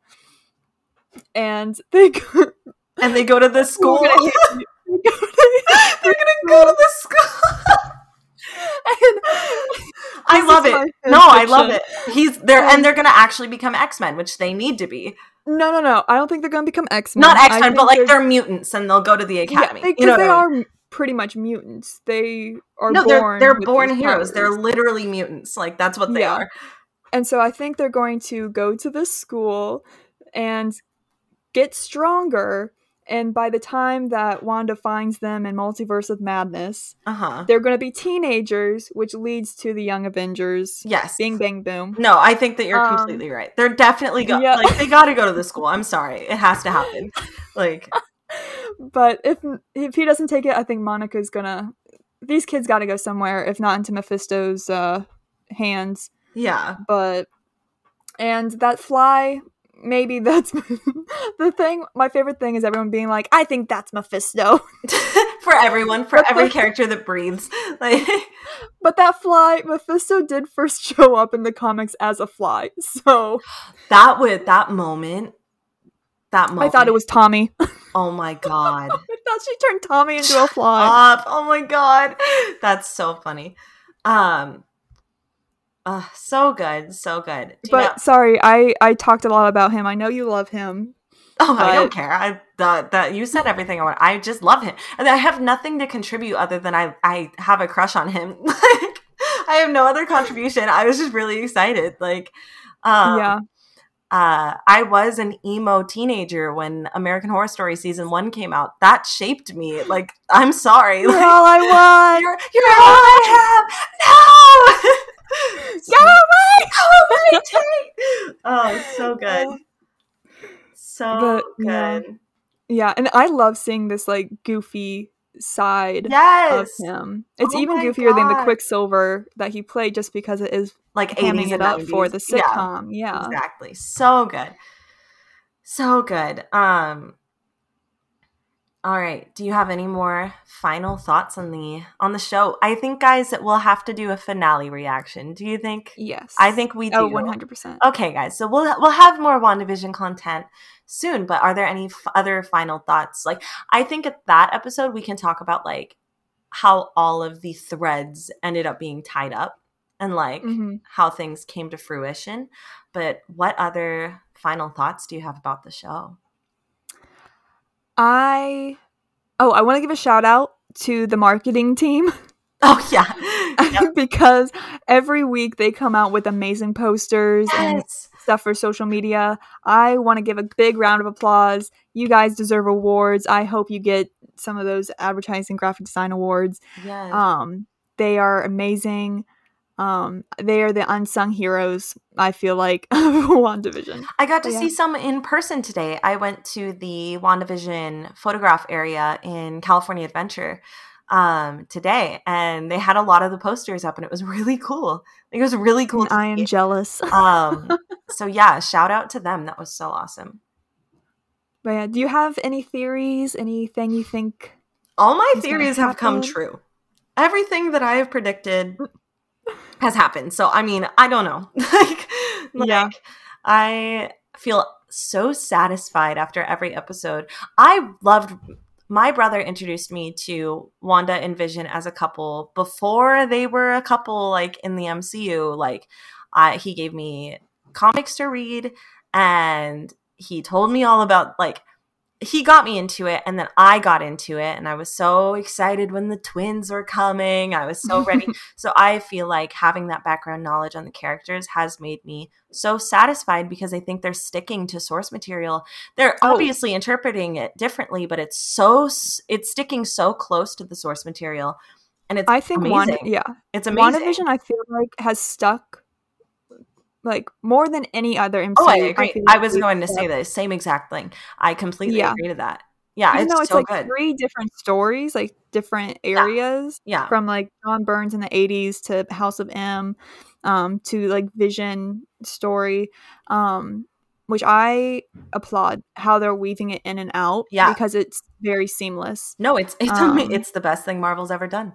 And they go, And they go to the school. We're gonna. They They're gonna go to the school. and I love it. No, I love it. He's there, and they're gonna actually become X Men, which they need to be. No, no, no. I don't think they're going to become X Men. Not X Men, but like they're mutants, and they'll go to the academy. Yeah, because you know they I mean? are pretty much mutants. They are no, born. they're they're born heroes. They're literally mutants. Like that's what they Yeah. are. And so I think they're going to go to this school and get stronger. And by the time that Wanda finds them in Multiverse of Madness, Uh huh. they're going to be teenagers, which leads to the Young Avengers. Yes. Bing, bang, boom. No, I think that you're Um, completely right. They're definitely go- yeah. like they got to go to the school. I'm sorry, it has to happen. Like But if if he doesn't take it, I think Monica's gonna. These kids got to go somewhere, if not into Mephisto's uh, hands. yeah, But and that fly, maybe that's the thing. My favorite thing is everyone being like, "I think that's Mephisto." for everyone, for every character that breathes. Like, but that fly, Mephisto did first show up in the comics as a fly, so that would that moment. That moment, I thought it was Tommy. Oh my god! I thought she turned Tommy into a fly. Up. Oh my god, that's so funny. Um, uh, so good, so good. Do but know- sorry, I I talked a lot about him. I know you love him. Oh, but- I don't care. I the, the you said everything I want. I just love him, and I have nothing to contribute other than I I have a crush on him. like I have no other contribution. I was just really excited. Like, um, yeah. Uh, I was an emo teenager when American Horror Story season one came out. That shaped me. Like, I'm sorry. You're like, all I want. You're, you're all I have. No. Go away! Go away, Oh, so good. So but, good. Yeah. yeah, and I love seeing this like goofy side yes! of him. It's oh even goofier God. than the Quicksilver that he played just because it is like hamming it up 90s. for the sitcom. Yeah. yeah. Exactly. So good. So good. Um all right. Do you have any more final thoughts on the on the show? I think guys that we'll have to do a finale reaction. Do you think? Yes. I think we oh, do. Oh, 100%. Okay, guys. So we'll we'll have more WandaVision content soon, but are there any f- other final thoughts? Like I think at that episode we can talk about like how all of the threads ended up being tied up and like mm-hmm. how things came to fruition. But what other final thoughts do you have about the show? I oh, I want to give a shout out to the marketing team. Oh yeah. Yep. because every week they come out with amazing posters yes. and stuff for social media. I want to give a big round of applause. You guys deserve awards. I hope you get some of those advertising graphic design awards. Yes. Um they are amazing. Um, they are the unsung heroes, I feel like, of WandaVision. I got to yeah. see some in person today. I went to the WandaVision photograph area in California Adventure um today and they had a lot of the posters up and it was really cool. It was really cool i am jealous. Um so yeah shout out to them. That was so awesome. But yeah do you have any theories? Anything you think all my theories have come true. Everything that i have predicted has happened. So I mean, I don't know. like, like, yeah. I feel so satisfied after every episode. I loved my brother introduced me to Wanda and Vision as a couple before they were a couple like in the MCU. Like I, he gave me comics to read and he told me all about like he got me into it and then I got into it and I was so excited when the twins were coming. I was so ready. so I feel like having that background knowledge on the characters has made me so satisfied because I think they're sticking to source material. They're oh. obviously interpreting it differently, but it's so it's sticking so close to the source material. And it's I think amazing. one yeah. It's amazing. WandaVision I feel like has stuck like more than any other. Oh, I agree. I, I was going to say the same exact thing. I completely yeah. agree to that. Yeah, Even it's, it's so like good. three different stories, like different areas. Yeah. yeah. From like John Byrne in the '80s to House of M, um, to like Vision story, um, which I applaud how they're weaving it in and out. Yeah. Because it's very seamless. No, it's it's um, it's the best thing Marvel's ever done.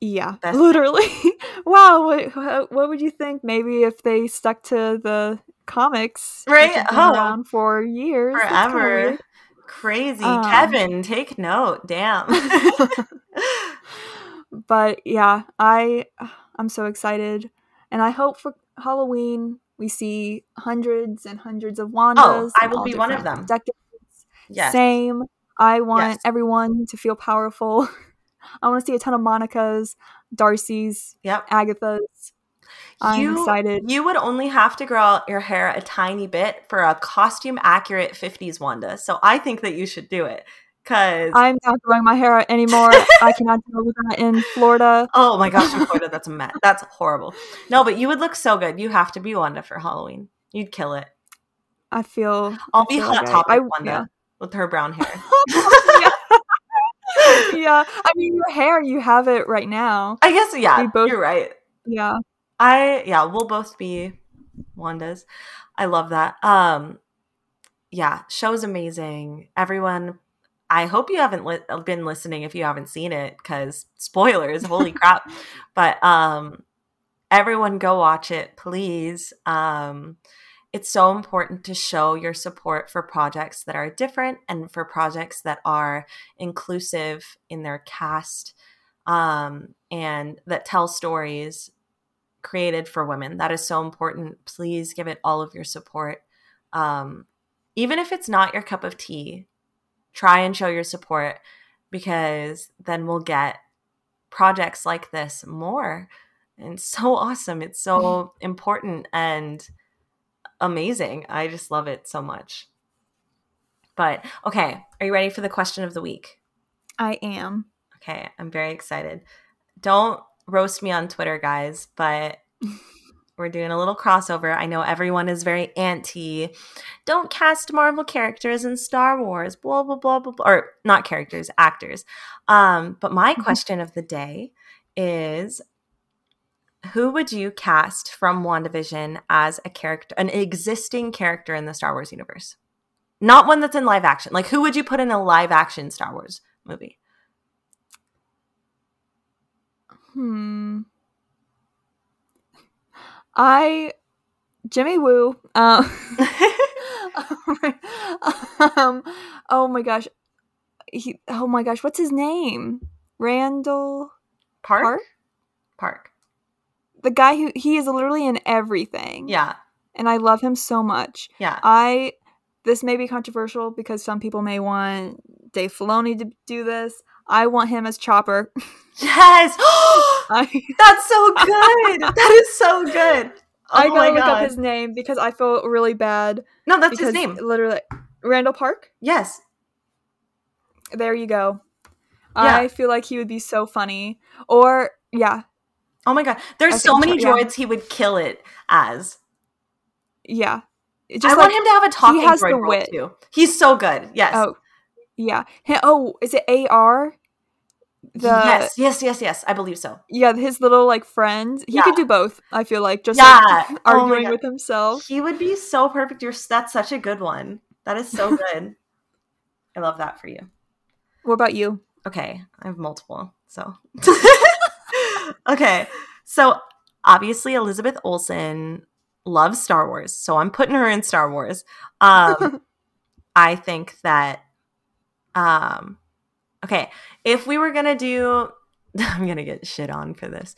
Yeah, literally. wow, what, what would you think? Maybe if they stuck to the comics, right? Oh, around for years, forever. Crazy, um, Kevin, take note. Damn. but yeah, I I'm so excited, and I hope for Halloween we see hundreds and hundreds of Wandas. Oh, I will be one of them. Decades. Yes. Same. I want yes. everyone to feel powerful. I want to see a ton of Monica's, Darcy's, yep. Agatha's. I'm you, excited. You would only have to grow out your hair a tiny bit for a costume accurate 50s Wanda. So I think that you should do it. Cause I'm not growing my hair out anymore. I cannot deal with that in Florida. Oh my gosh, in Florida, that's a mess. That's horrible. No, but you would look so good. You have to be Wanda for Halloween. You'd kill it. I feel. I'll I be feel hot okay. topic I, Wanda yeah. with her brown hair. yeah, I mean your hair, you have it right now. I guess yeah. We both, you're right. Yeah. I yeah, we'll both be Wandas. I love that. Um yeah, show's amazing. Everyone, I hope you haven't li- been listening if you haven't seen it because spoilers, holy crap. But um, everyone go watch it, please. Um, it's so important to show your support for projects that are different and for projects that are inclusive in their cast um, and that tell stories created for women. That is so important. Please give it all of your support. Um, even if it's not your cup of tea, try and show your support because then we'll get projects like this more. And so awesome. It's so important and amazing. I just love it so much. But okay, are you ready for the question of the week? I am. Okay, I'm very excited. Don't roast me on Twitter, guys, but we're doing a little crossover. I know everyone is very anti. Don't cast Marvel characters in Star Wars. Blah blah blah blah. blah. Or not characters, actors. Um, but my mm-hmm. question of the day is: Who would you cast from WandaVision as a character, an existing character in the Star Wars universe? Not one that's in live action. Like, who would you put in a live action Star Wars movie? Hmm. I Jimmy Woo. Um, um, oh my gosh. He, oh my gosh, what's his name? Randall Park? Park? Park. The guy who he is literally in everything. Yeah. And I love him so much. Yeah. I this may be controversial because some people may want Dave Filoni to do this. I want him as Chopper. Yes. That's so good. that is so good. Oh I gotta look God. up his name because I feel really bad. No, that's his name. Literally, Randall Park. Yes. There you go. Yeah. I feel like he would be so funny. Or yeah. Oh my God, there's so many droids yeah. he would kill it as. Yeah. Just I like, want him to have a talking he has droid the wit. too. He's so good. Yes. Oh, yeah. Oh, is it AR? the yes yes yes yes i believe so yeah his little like friend he yeah. could do both i feel like just yeah. like oh arguing oh with himself he would be so perfect you're that's such a good one that is so good i love that for you what about you okay i have multiple so okay so obviously elizabeth olsen loves star wars so i'm putting her in star wars um i think that um Okay, if we were gonna do, I'm gonna get shit on for this.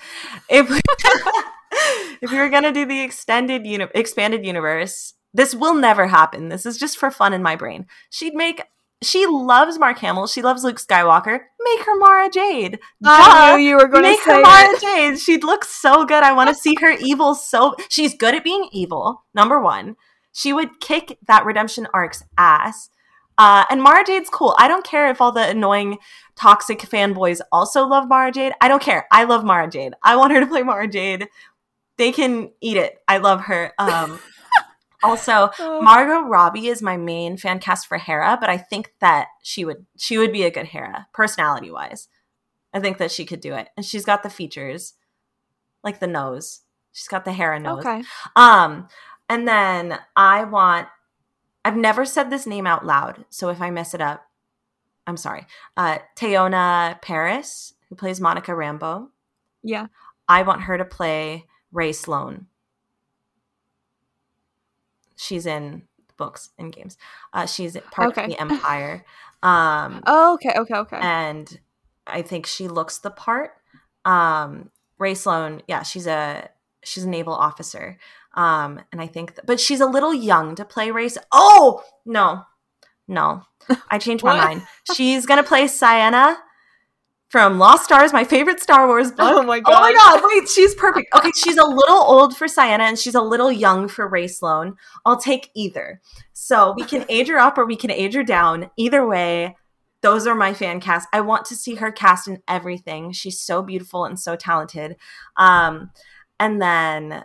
If we, if we were gonna do the extended uni- expanded universe, this will never happen. This is just for fun in my brain. She'd make. She loves Mark Hamill. She loves Luke Skywalker. Make her Mara Jade. I knew you were going to make her Mara it. Jade. She'd look so good. I want to see her evil. So she's good at being evil. Number one, she would kick that redemption arc's ass uh, and Mara Jade's cool. I don't care if all the annoying, toxic fanboys also love Mara Jade. I don't care. I love Mara Jade. I want her to play Mara Jade. They can eat it. I love her. Um, also, oh. Margot Robbie is my main fan cast for Hera, but I think that she would she would be a good Hera, personality wise. I think that she could do it, and she's got the features, like the nose. She's got the Hera nose. Okay. Um, and then I want I've never said this name out loud, so if I mess it up, I'm sorry. Uh, Teyonah Parris, who plays Monica Rambo. Yeah. I want her to play Rae Sloane. She's in books and games. Uh, she's part okay. of the Empire. Um, oh, okay, okay, okay. And I think she looks the part. Um, Rae Sloane, yeah, she's a she's a naval officer. Um, and I think, th- but she's a little young to play race. Oh no, no, I changed my mind. She's gonna play Ciena from Lost Stars, my favorite Star Wars book. Oh my god! Oh my god! Wait, she's perfect. Okay, she's a little old for Ciena, and she's a little young for Rae Sloane. I'll take either. So we can age her up or we can age her down. Either way, those are my fan casts. I want to see her cast in everything. She's so beautiful and so talented. Um, and then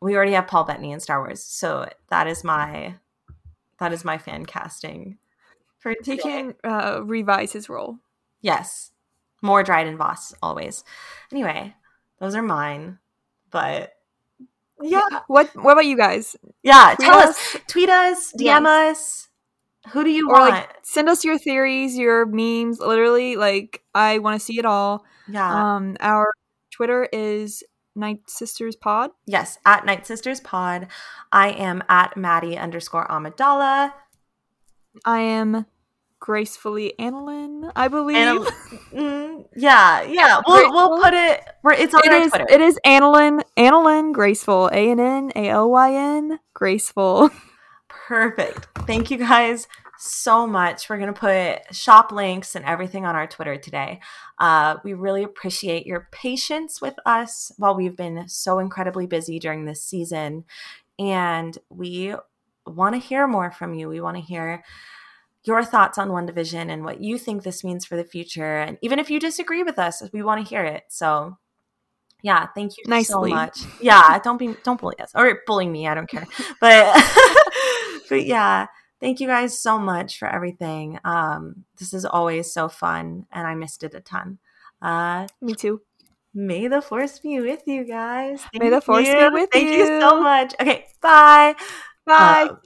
we already have Paul Bettany in Star Wars, so that is my that is my fan casting for taking uh, revise his role. Yes, more Dryden Voss always. Anyway, those are mine, but Yeah. What What about you guys? Yeah. Tweet tell us. us. Tweet us. DM yes. us. Who do you or want? Like, send us your theories, your memes. Literally, like I want to see it all. Yeah. Um, our Twitter is Night Sisters Pod. Yes, at Night Sisters Pod. I am at Maddie underscore Amidala. I am gracefully Annalyn, I believe. Mm, yeah, yeah. We'll we'll put it it's on it our is, Twitter. It is Annalyn, Annalyn Graceful, A N N A L Y N Graceful. Perfect. Thank you guys so much. We're going to put shop links and everything on our Twitter today. Uh, we really appreciate your patience with us while we've been so incredibly busy during this season. And we want to hear more from you. We want to hear your thoughts on WandaVision and what you think this means for the future. And even if you disagree with us, we want to hear it. So yeah, thank you Nicely. so much. Yeah, don't be don't bully us or bully me. I don't care. But but yeah, thank you guys so much for everything. Um, this is always so fun, and I missed it a ton. Uh, me too. May the force be with you guys. Thank may the force you. be with thank you. Thank you so much. Okay, bye. Bye. Uh,